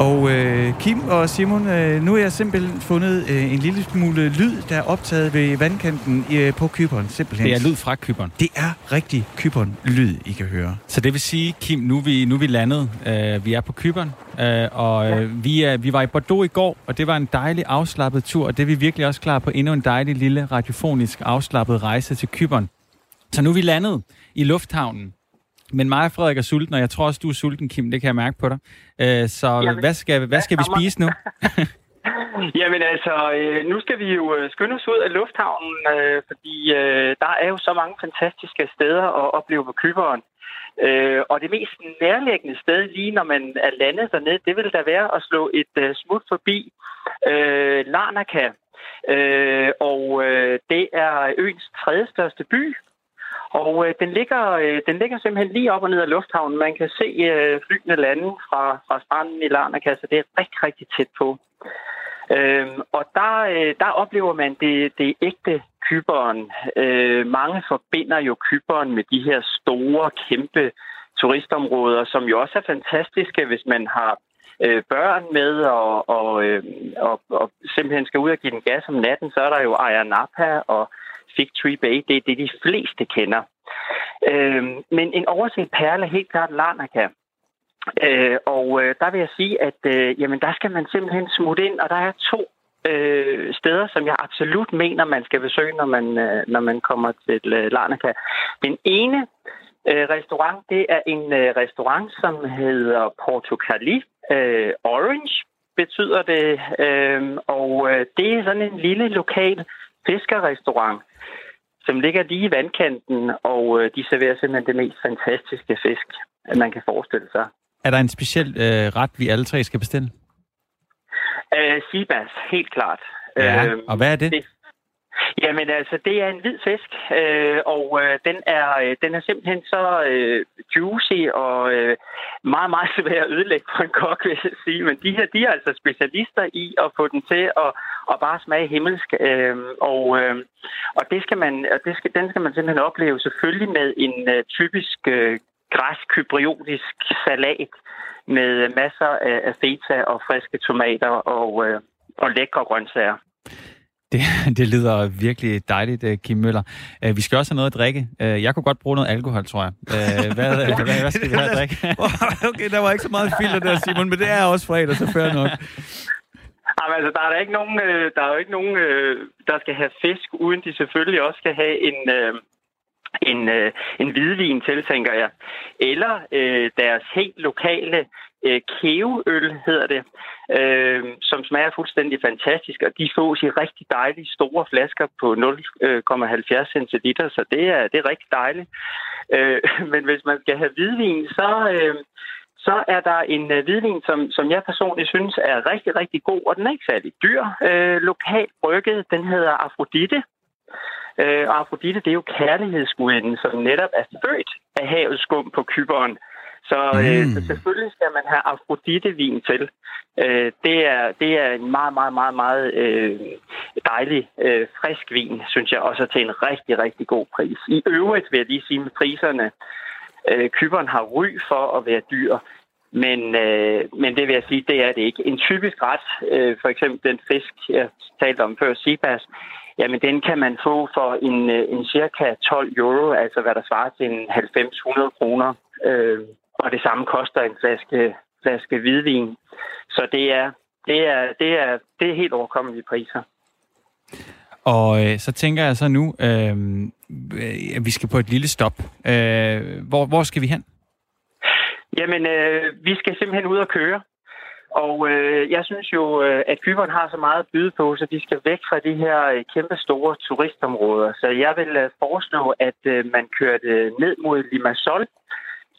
Og øh, Kim og Simon, øh, nu har jeg simpelthen fundet øh, en lille smule lyd, der er optaget ved vandkanten øh, på Kyberen. Simpelthen. Det er lyd fra Kyberen. Det er rigtig Kyberen-lyd, I kan høre. Så det vil sige, Kim, nu er vi, nu er vi landet. Øh, vi er på Kyberen, øh, og øh, vi, er, vi var i Bordeaux i går, og det var en dejlig afslappet tur, og det er vi virkelig også klar på endnu en dejlig lille radiofonisk afslappet rejse til Kyberen. Så nu er vi landet i lufthavnen. Men mig og Frederik er sulten, og jeg tror også, du er sulten, Kim. Det kan jeg mærke på dig. Øh, så Jamen, hvad skal, hvad skal vi spise nu? Jamen altså, øh, nu skal vi jo øh, skynde os ud af lufthavnen, fordi der er jo så mange fantastiske steder at opleve på Kyberen. Og det mest nærliggende sted, lige når man er landet dernede, det vil da være at slå et smut forbi Larnaca. Og det er øens tredje største by, og øh, den, ligger, øh, den ligger simpelthen lige op og ned af lufthavnen. Man kan se øh, flyene lande fra, fra stranden i Larnaca, så det er rigtig, rigtig tæt på. Øhm, og der, øh, der oplever man det, det ægte Kyberen. Øh, mange forbinder jo Kyberen med de her store, kæmpe turistområder, som jo også er fantastiske, hvis man har øh, børn med og, og, øh, og, og simpelthen skal ud og give den gas om natten, så er der jo Ayia Napa og Fig Tree Bay, det er det, de fleste kender. Øh, men en overset perle er helt klart Larnaca. Øh, og øh, der vil jeg sige, at øh, jamen, der skal man simpelthen smutte ind, og der er to øh, steder, som jeg absolut mener, man skal besøge, når man, øh, når man kommer til øh, Larnaca. Den ene øh, restaurant, det er en øh, restaurant, som hedder Portocali øh, Orange, betyder det. Øh, og øh, det er sådan en lille lokal fiskerrestaurant, som ligger lige i vandkanten, og øh, de serverer simpelthen det mest fantastiske fisk, man kan forestille sig. Er der en speciel øh, ret, vi alle tre skal bestille? Øh, Seabass, helt klart. Ja, øh, og hvad er det? det? Jamen altså, det er en hvid fisk, øh, og øh, den, er, øh, den er simpelthen så øh, juicy og øh, meget, meget svær at ødelægge for en kok, vil jeg sige. Men de her, de er altså specialister i at få den til at, at bare smage himmelsk. Øh, og øh, og det skal man, og det skal, den skal man simpelthen opleve selvfølgelig med en øh, typisk øh, græsk-kypriotisk salat med masser af, af feta og friske tomater og, øh, og lækre grøntsager. Det, det lyder virkelig dejligt, øh, Kim Møller. Uh, vi skal også have noget at drikke. Uh, jeg kunne godt bruge noget alkohol, tror jeg. Uh, hvad, hvad, hvad skal vi have at drikke? okay, der var ikke så meget filter der, Simon, men det er også fredag, så før nok. Jamen, altså, der er der ikke nogen, der er jo ikke nogen, der skal have fisk, uden de selvfølgelig også skal have en, en, en hvidvin til, tænker jeg. Eller øh, deres helt lokale øh, kæveøl, hedder det, øh, som smager fuldstændig fantastisk, og de fås i rigtig dejlige store flasker på 0,70 øh, centiliter, så det er, det er rigtig dejligt. Øh, men hvis man skal have hvidvin, så... Øh, så er der en øh, hvidvin, som, som jeg personligt synes er rigtig, rigtig god, og den er ikke særlig dyr. Øh, lokalt brygget, den hedder Afrodite. Øh, og Afrodite, det er jo kærlighedsgudinden, som netop er født af havets skum på kyberen. Så, øh, mm. så selvfølgelig skal man have Afrodite-vin til. Øh, det, er, det er en meget, meget, meget, meget øh, dejlig, øh, frisk vin, synes jeg, også til en rigtig, rigtig god pris. I øvrigt vil jeg lige sige med priserne, øh, kyberen har ry for at være dyr, men, øh, men det vil jeg sige, det er det ikke. En typisk ret, øh, for eksempel den fisk, jeg talte om før, Sibas, jamen den kan man få for en, øh, en cirka 12 euro, altså hvad der svarer til en 90-100 kroner. Øh, og det samme koster en flaske, flaske hvidvin. Så det er, det er, det er, det er helt overkommelige priser. Og øh, så tænker jeg så nu, øh, at vi skal på et lille stop. Øh, hvor, hvor skal vi hen? Jamen, øh, vi skal simpelthen ud og køre. Og øh, jeg synes jo, øh, at Kyberen har så meget at byde på, så de skal væk fra de her øh, kæmpe store turistområder. Så jeg vil øh, foreslå, at øh, man kørte ned mod Limassol,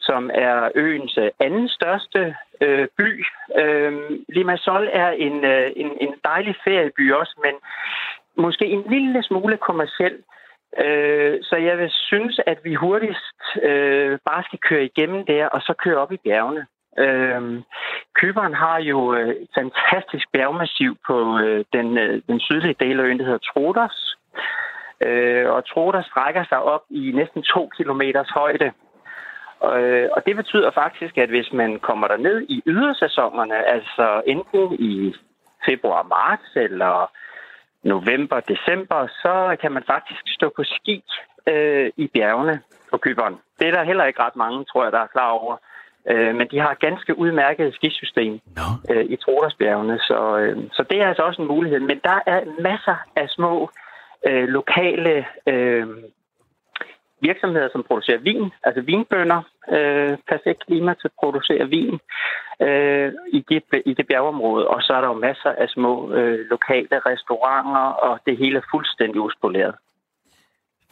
som er øens øh, anden største øh, by. Øh, Limassol er en, øh, en, en dejlig ferieby også, men måske en lille smule kommersiel. Øh, så jeg vil synes, at vi hurtigst øh, bare skal køre igennem der, og så køre op i bjergene. Øh, Køberen har jo øh, et fantastisk bjergmassiv på øh, den, øh, den sydlige del af øen, der hedder Trodos. Øh, og Trodos strækker sig op i næsten to kilometers højde. Øh, og det betyder faktisk, at hvis man kommer der ned i ydersæsonerne, altså enten i februar, marts eller november, december, så kan man faktisk stå på ski øh, i bjergene på Kyberen. Det er der heller ikke ret mange, tror jeg, der er klar over. Øh, men de har ganske udmærket skisystem no. øh, i Trodersbjergene, så, øh, så det er altså også en mulighed. Men der er masser af små øh, lokale øh, virksomheder, som producerer vin, altså vinbønder, øh, perfekt klima til at producere vin øh, i, det, i det bjergeområde. Og så er der jo masser af små øh, lokale restauranter, og det hele er fuldstændig uspoleret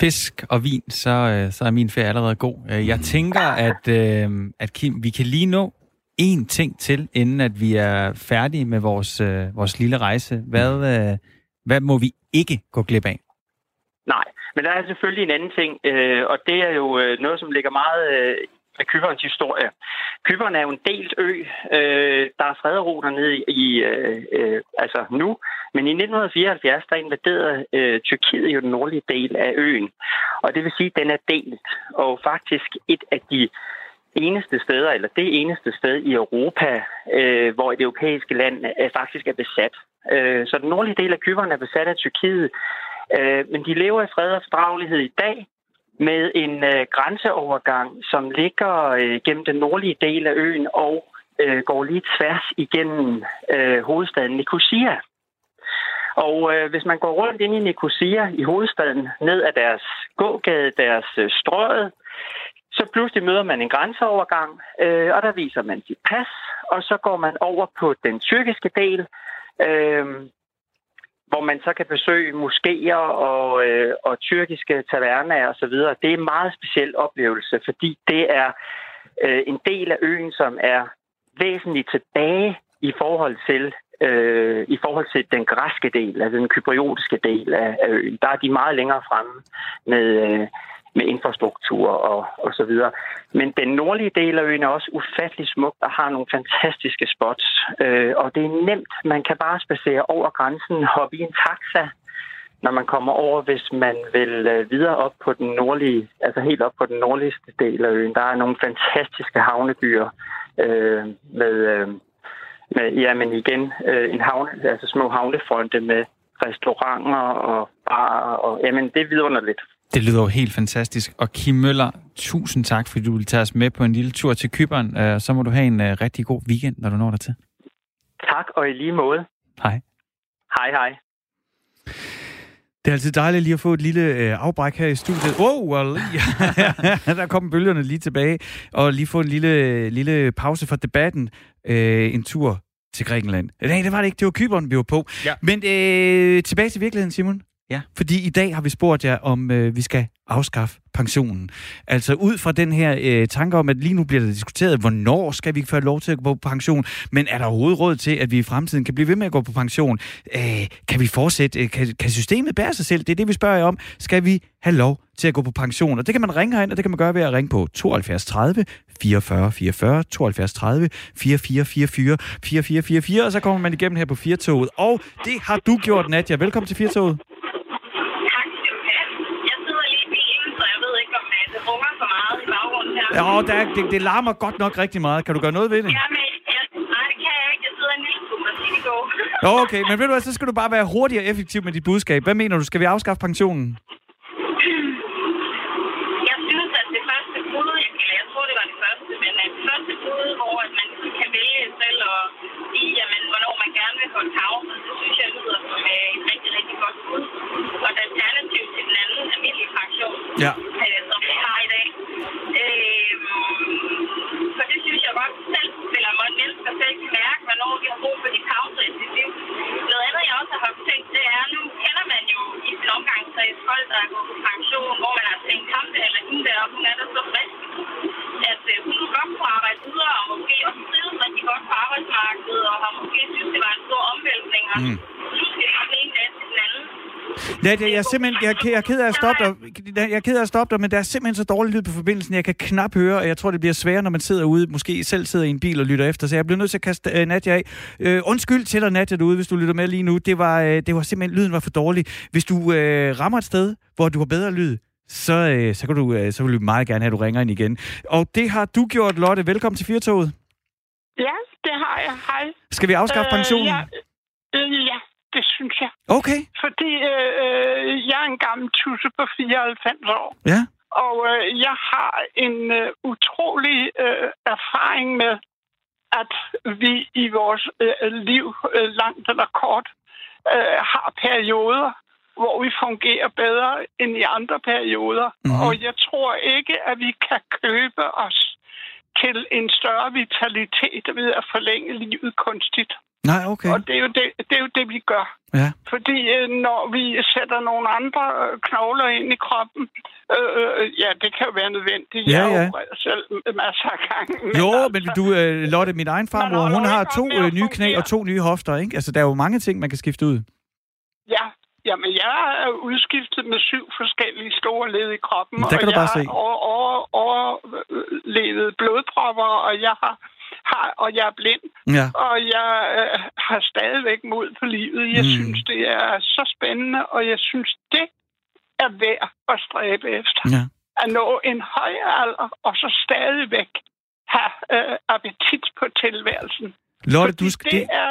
fisk og vin, så, øh, så er min ferie allerede god. Øh, jeg tænker, at, øh, at Kim, vi kan lige nå én ting til, inden at vi er færdige med vores, vores lille rejse. Hvad, hvad må vi ikke gå glip af? Nej, men der er selvfølgelig en anden ting, øh, og det er jo øh, noget, som ligger meget øh, af Kyperns historie. Kypern er jo en delt ø. Øh, der er fred og ro dernede i, øh, øh, altså nu. Men i 1974, der invaderede øh, Tyrkiet jo den nordlige del af øen. Og det vil sige, at den er delt. Og faktisk et af de eneste steder, eller det eneste sted i Europa, øh, hvor et europæiske land øh, faktisk er besat. Øh, så den nordlige del af Kypern er besat af Tyrkiet. Øh, men de lever i fred og fordragelighed i dag, med en øh, grænseovergang, som ligger øh, gennem den nordlige del af øen og øh, går lige tværs igennem øh, hovedstaden Nicosia. Og øh, hvis man går rundt ind i Nicosia i hovedstaden, ned ad deres gågade, deres øh, strøget, så pludselig møder man en grænseovergang, øh, og der viser man sit pas, og så går man over på den tyrkiske del, øh, hvor man så kan besøge moskéer og, øh, og tyrkiske tavernaer osv. Det er en meget speciel oplevelse, fordi det er øh, en del af øen, som er væsentligt tilbage i forhold til øh, i forhold til den græske del, altså den kypriotiske del af, af øen. Der er de meget længere fremme med, øh, med infrastruktur og, og så videre. Men den nordlige del af øen er også ufattelig smuk og har nogle fantastiske spots. Øh, og det er nemt. Man kan bare spacere over grænsen, hoppe i en taxa, når man kommer over, hvis man vil øh, videre op på den nordlige, altså helt op på den nordligste del af øen. Der er nogle fantastiske havnebyer øh, med, øh, med, ja, men igen, øh, en havne, altså små havnefronte med restauranter og barer, og jamen, det er vidunderligt. Det lyder jo helt fantastisk. Og Kim Møller, tusind tak, fordi du vil tage os med på en lille tur til Kyberen. Øh, så må du have en øh, rigtig god weekend, når du når der til. Tak, og i lige måde. Hej. Hej, hej. Det er altid dejligt lige at få et lille øh, afbræk her i studiet. Wow, well, ja, der kom bølgerne lige tilbage. Og lige få en lille, lille pause for debatten. Øh, en tur til Grækenland. Nej, det var det ikke. Det var Kyberen, vi var på. Ja. Men øh, tilbage til virkeligheden, Simon. Ja. Fordi i dag har vi spurgt jer, om øh, vi skal afskaffe pensionen. Altså ud fra den her øh, tanke om, at lige nu bliver der diskuteret, hvornår skal vi få lov til at gå på pension, men er der overhovedet råd til, at vi i fremtiden kan blive ved med at gå på pension? Øh, kan vi fortsætte? Øh, kan, kan systemet bære sig selv? Det er det, vi spørger jer om. Skal vi have lov til at gå på pension? Og det kan man ringe herind, og det kan man gøre ved at ringe på 72 30 44 44, 72 30 44 44, 44 44, og så kommer man igennem her på Firtoget. Og det har du gjort, Nadja. Velkommen til Firtoget. Ja, der er, det, det larmer godt nok rigtig meget. Kan du gøre noget ved det? Ja, men jeg, nej, det kan jeg ikke. Jeg sidder en lille og Jo, okay. Men ved du hvad, så skal du bare være hurtig og effektiv med dit budskab. Hvad mener du? Skal vi afskaffe pensionen? Anden. Ja, det, jeg er simpelthen, jeg, jeg er ked af at stoppe dig, jeg er ked af at stoppe dig, men der er simpelthen så dårlig lyd på forbindelsen, jeg kan knap høre, og jeg tror, det bliver sværere, når man sidder ude, måske selv sidder i en bil og lytter efter, så jeg bliver nødt til at kaste uh, Nadja af. Uh, undskyld til dig, Nadja, derude, hvis du lytter med lige nu. Det var, uh, det var simpelthen, lyden var for dårlig. Hvis du uh, rammer et sted, hvor du har bedre lyd, så, øh, så, kan du, øh, så vil vi meget gerne have, at du ringer ind igen. Og det har du gjort, Lotte. Velkommen til Firtoget. Ja, det har jeg. Hej. Skal vi afskaffe øh, pensionen? Ja, øh, ja, det synes jeg. Okay. Fordi øh, øh, jeg er en gammel tusse på 94 år. Ja. Og øh, jeg har en øh, utrolig øh, erfaring med, at vi i vores øh, liv, øh, langt eller kort, øh, har perioder, hvor vi fungerer bedre end i andre perioder. Mm-hmm. Og jeg tror ikke, at vi kan købe os til en større vitalitet ved at forlænge livet kunstigt. Nej, okay. Og det er jo det, det, vi gør. Ja. Fordi øh, når vi sætter nogle andre knogler ind i kroppen, øh, øh, ja, det kan jo være nødvendigt. Ja, jeg ja. har selv masser af gange. Jo, men du, øh, Lotte, min egen farmor, hun har to øh, nye knæ og to nye hofter, ikke? Altså, der er jo mange ting, man kan skifte ud. Ja, Jamen, jeg er udskiftet med syv forskellige store led i kroppen. Der kan og du bare jeg se. har over, over, overlevet blodpropper, og jeg har, har og jeg er blind. Ja. Og jeg øh, har stadigvæk mod på livet. Jeg Mm. synes, det er så spændende, og jeg synes, det er værd at stræbe efter. Ja. At nå en høj alder, og så stadigvæk have øh, appetit på tilværelsen. Lotte, Fordi du skal... Det, er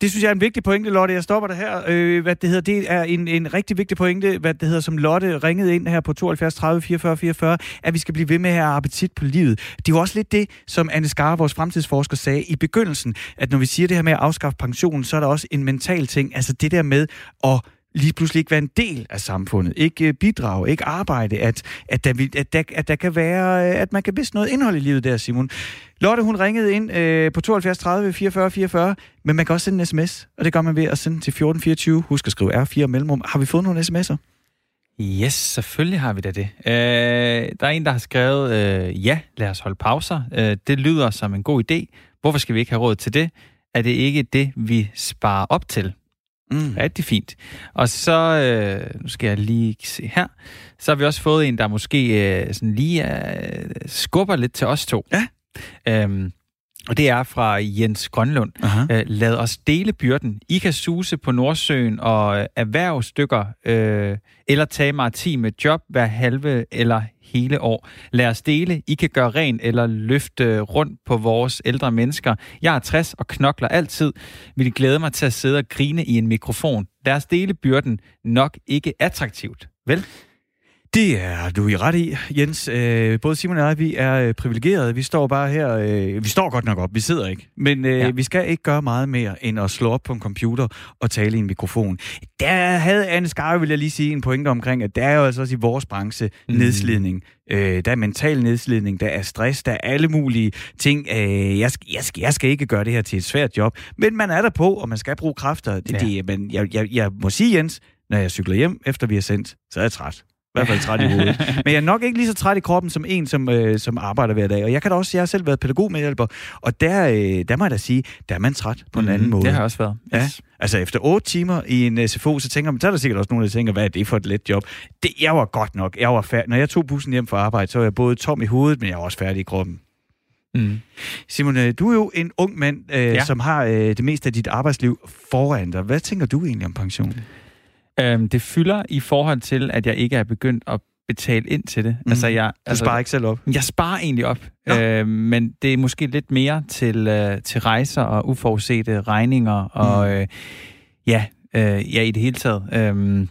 det synes jeg er en vigtig pointe, Lotte. Jeg stopper dig her. Øh, hvad det hedder, det er en, en rigtig vigtig pointe, hvad det hedder, som Lotte ringede ind her på 72 30 44 44, at vi skal blive ved med at have appetit på livet. Det er jo også lidt det, som Anne Skar, vores fremtidsforsker, sagde i begyndelsen, at når vi siger det her med at afskaffe pensionen, så er der også en mental ting. Altså det der med at lige pludselig ikke være en del af samfundet, ikke øh, bidrage, ikke arbejde, at, at, der, at, der, at der kan være, øh, at man kan miste noget indhold i livet der, Simon. Lotte, hun ringede ind øh, på 72 30 44 44, men man kan også sende en sms, og det gør man ved at sende til 1424. Husk at skrive R4 mellemrum. Har vi fået nogle sms'er? Yes, selvfølgelig har vi da det. Øh, der er en, der har skrevet, øh, ja, lad os holde pauser. Øh, det lyder som en god idé. Hvorfor skal vi ikke have råd til det? Er det ikke det, vi sparer op til? Mm. Rigtig fint. Og så, øh, nu skal jeg lige se her, så har vi også fået en, der måske øh, sådan lige øh, skubber lidt til os to. Ja. Øhm, og det er fra Jens Grønlund. Aha. Øh, lad os dele byrden. I kan suse på Nordsøen og øh, erhvervsstykker, øh, eller tage maritime job hver halve eller hele år. Lad os dele. I kan gøre rent eller løfte rundt på vores ældre mennesker. Jeg er 60 og knokler altid. Vil glæde mig til at sidde og grine i en mikrofon. Lad os dele byrden. Nok ikke attraktivt. Vel? Det er du i ret i, Jens. Øh, både Simon og jeg, vi er øh, privilegerede. Vi står bare her. Øh, vi står godt nok op, vi sidder ikke. Men øh, Ja. vi skal ikke gøre meget mere, end at slå op på en computer og tale i en mikrofon. Der havde Anne Skar, vil jeg lige sige, en pointe omkring, at der er jo altså også i vores branche Mm. nedslidning. Øh, der er mental nedslidning, der er stress, der er alle mulige ting. Øh, jeg, skal, jeg, skal, jeg skal ikke gøre det her til et svært job, men man er der på, og man skal bruge kræfter. Det, Ja. ja. det, men jeg, jeg, jeg må sige, Jens, når jeg cykler hjem, efter vi har sendt, så er jeg træt. Hvert fald træt i hovedet. Men jeg er nok ikke lige så træt i kroppen som en, som, øh, som arbejder hver dag. Og jeg kan da også, jeg har selv været pædagogmedhjælper, og der, øh, der må jeg da sige, der er man træt på en anden måde. Mhm, Det har jeg også været. Ja, altså efter otte timer i en SFO, så tænker man, så er der sikkert også nogen, der tænker, hvad er det for et let job? Det, jeg var godt nok, jeg var færdig. Når jeg tog bussen hjem fra arbejde, så var jeg både tom i hovedet, men jeg var også færdig i kroppen. Mm. Simon, øh, du er jo en ung mand, øh, Ja. som har øh, det meste af dit arbejdsliv foran dig. Hvad tænker du egentlig om pension? Øhm, det fylder i forhold til, at jeg ikke er begyndt at betale ind til det. Mm. Altså, jeg, Du altså, sparer ikke selv op. Jeg sparer egentlig op, Nå. øh, men det er måske lidt mere til, øh, til rejser og uforudsete regninger, og øh, ja, øh, ja, i det hele taget. Øh,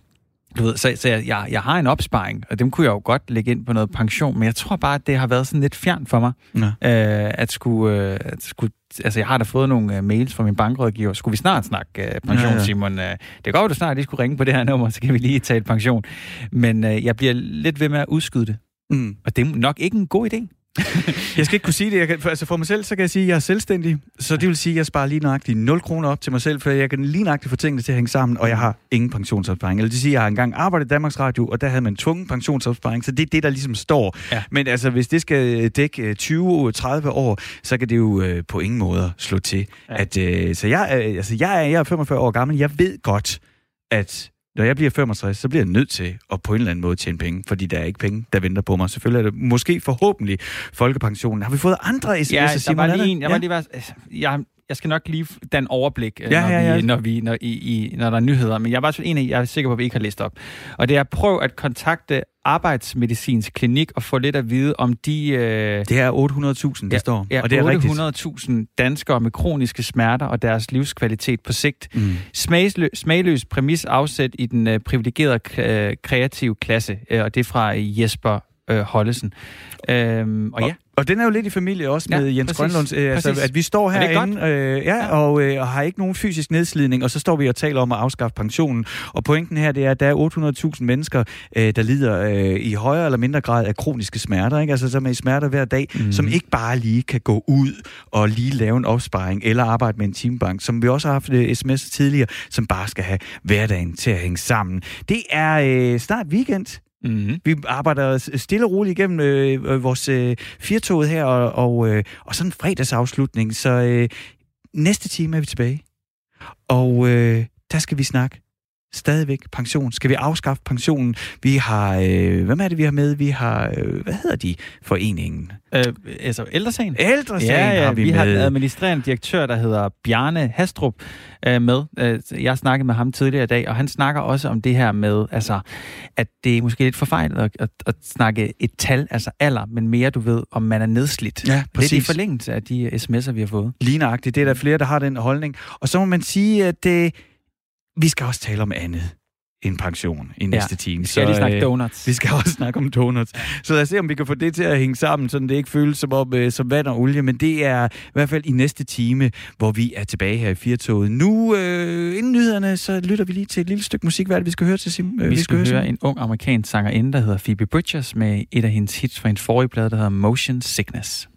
du ved, så, så jeg, jeg, jeg har en opsparing, og dem kunne jeg jo godt lægge ind på noget pension, men jeg tror bare, at det har været sådan lidt fjern for mig, Nå. øh, at skulle, øh, at skulle altså jeg har da fået nogle øh, mails fra min bankrådgiver. Skulle vi snart snakke øh, pension, Ja, ja, ja. ja. Simon? Øh, det kan godt, at du snart lige skulle ringe på det her nummer, så kan vi lige tale pension. Men øh, jeg bliver lidt ved med at udskyde det. Mm. Og det er nok ikke en god idé. Jeg skal ikke kunne sige det. Jeg kan, altså for mig selv, så kan jeg sige, at jeg er selvstændig. Så det vil sige, at jeg sparer lige nøjagtigt 0 kroner op til mig selv, for jeg kan lige nøjagtigt få tingene til at hænge sammen, og jeg har ingen pensionsopsparing. Eller det vil sige, at jeg har engang arbejdet i Danmarks Radio, og der havde man tvungen pensionsopsparing, så det er det, der ligesom står. Ja. Men altså, hvis det skal dække øh, 20-30 år, så kan det jo øh, på ingen måde slå til. Ja. At, øh, så jeg, øh, altså, jeg, er, jeg er 45 år gammel. Jeg ved godt, at når jeg bliver 65, så bliver jeg nødt til at på en eller anden måde tjene penge, fordi der er ikke penge, der venter på mig. Selvfølgelig er det måske forhåbentlig folkepensionen. Har vi fået andre sms'er, Ja, der var lige en, jeg, ja. var lige altså, jeg, jeg skal nok lige danne overblik, ja, når, ja, ja. Vi, når, vi, når, i, i, når der er nyheder, men jeg var en af, jeg er sikker på, at vi ikke har læst op. Og det er, prøv at kontakte arbejdsmedicinsk klinik og få lidt at vide om de... Øh, det er 800.000, det ja, står. Ja, og det er 800.000 danskere med kroniske smerter og deres livskvalitet på sigt. Mm. Smagløs, smagløs præmis afsæt i den øh, privilegerede øh, kreative klasse, øh, og det er fra Jesper øh, Hollesen. Øhm, og, og ja. Og den er jo lidt i familie også med ja, Jens præcis, Grønlunds, øh, altså, at vi står herinde øh, ja, ja. Og, øh, og har ikke nogen fysisk nedslidning, og så står vi og taler om at afskaffe pensionen. Og pointen her, det er, at der er 800.000 mennesker, øh, der lider øh, i højere eller mindre grad af kroniske smerter, ikke? altså som er i smerter hver dag, mm. som ikke bare lige kan gå ud og lige lave en opsparing eller arbejde med en timebank, som vi også har haft øh, sms tidligere, som bare skal have hverdagen til at hænge sammen. Det er øh, snart weekend. Mm-hmm. Vi arbejder stille og roligt igennem øh, øh, vores øh, firtoget her, og, og, øh, og sådan en fredagsafslutning. Så øh, næste time er vi tilbage. Og øh, der skal vi snakke stadigvæk pension. Skal vi afskaffe pensionen? Vi har, øh, hvem er det, vi har med? Vi har, øh, hvad hedder de, foreningen? Øh, altså ældresagen? Ældresagen ja, ja, har vi, vi med. har en administrerende direktør, der hedder Bjarne Hastrup øh, med. Øh, jeg snakkede med ham tidligere i dag, og han snakker også om det her med, altså, at det er måske lidt forfejlet at, at, at snakke et tal, altså alder, men mere, du ved, om man er nedslidt. Ja, præcis. Det er i forlængelse af de sms'er, vi har fået. Lignagtigt. Det er der flere, der har den holdning. Og så må man sige, at det vi skal også tale om andet end pension i næste ja, time. Vi skal så, lige snakke øh, donuts. Vi skal også snakke om donuts. Så lad os se, om vi kan få det til at hænge sammen, så det ikke føles som, om, øh, som vand og olie. Men det er i hvert fald i næste time, hvor vi er tilbage her i Firtoget. Nu, øh, inden nyhederne, så lytter vi lige til et lille stykke musik. Hvad er det, vi skal høre til, Sim? Øh, vi, vi skal, høre, høre en ung amerikansk sangerinde, der hedder Phoebe Bridgers, med et af hendes hits fra hendes forrige plade, der hedder Motion Sickness.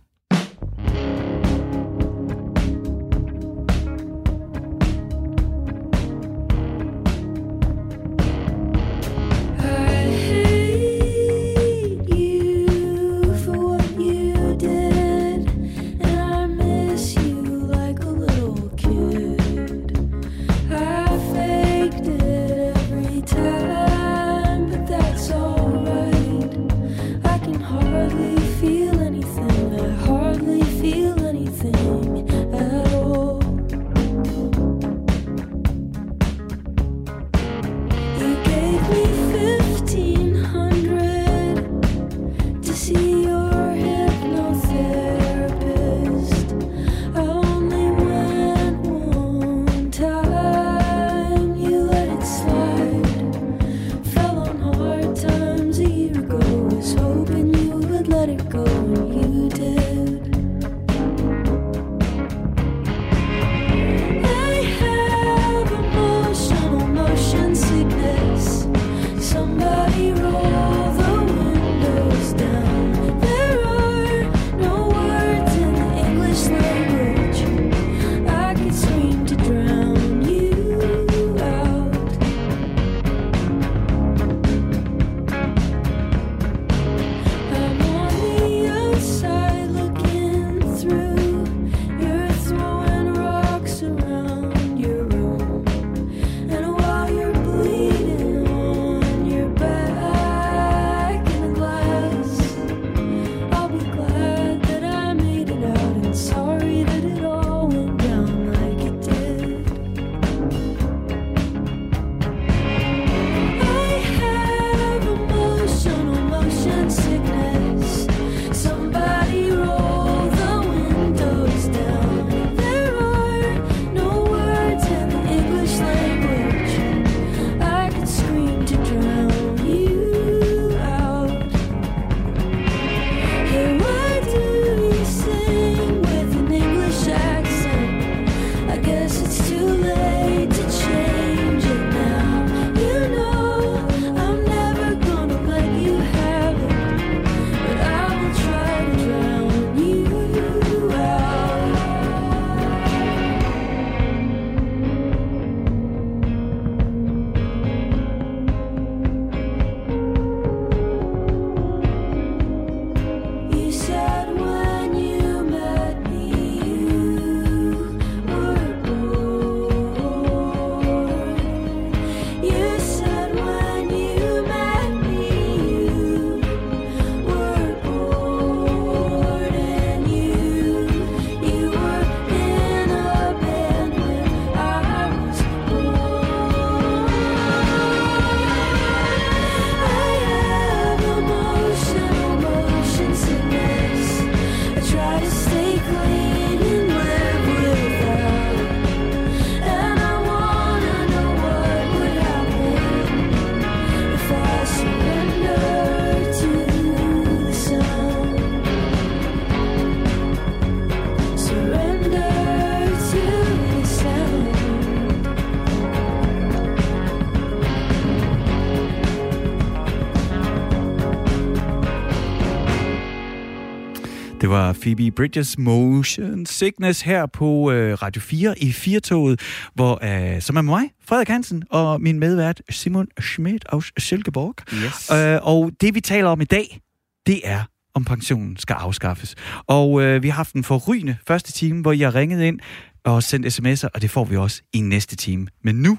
Phoebe Bridges Motion Sickness her på øh, Radio 4 i Firtoget, hvor øh, som er mig, Frederik Hansen, og min medvært Simon Schmidt aus Silkeborg. Yes. Øh, og det vi taler om i dag, det er om pensionen skal afskaffes. Og øh, vi har haft en forrygende første time, hvor har ringet ind og sendt sms'er, og det får vi også i næste time. Men nu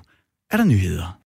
er der nyheder.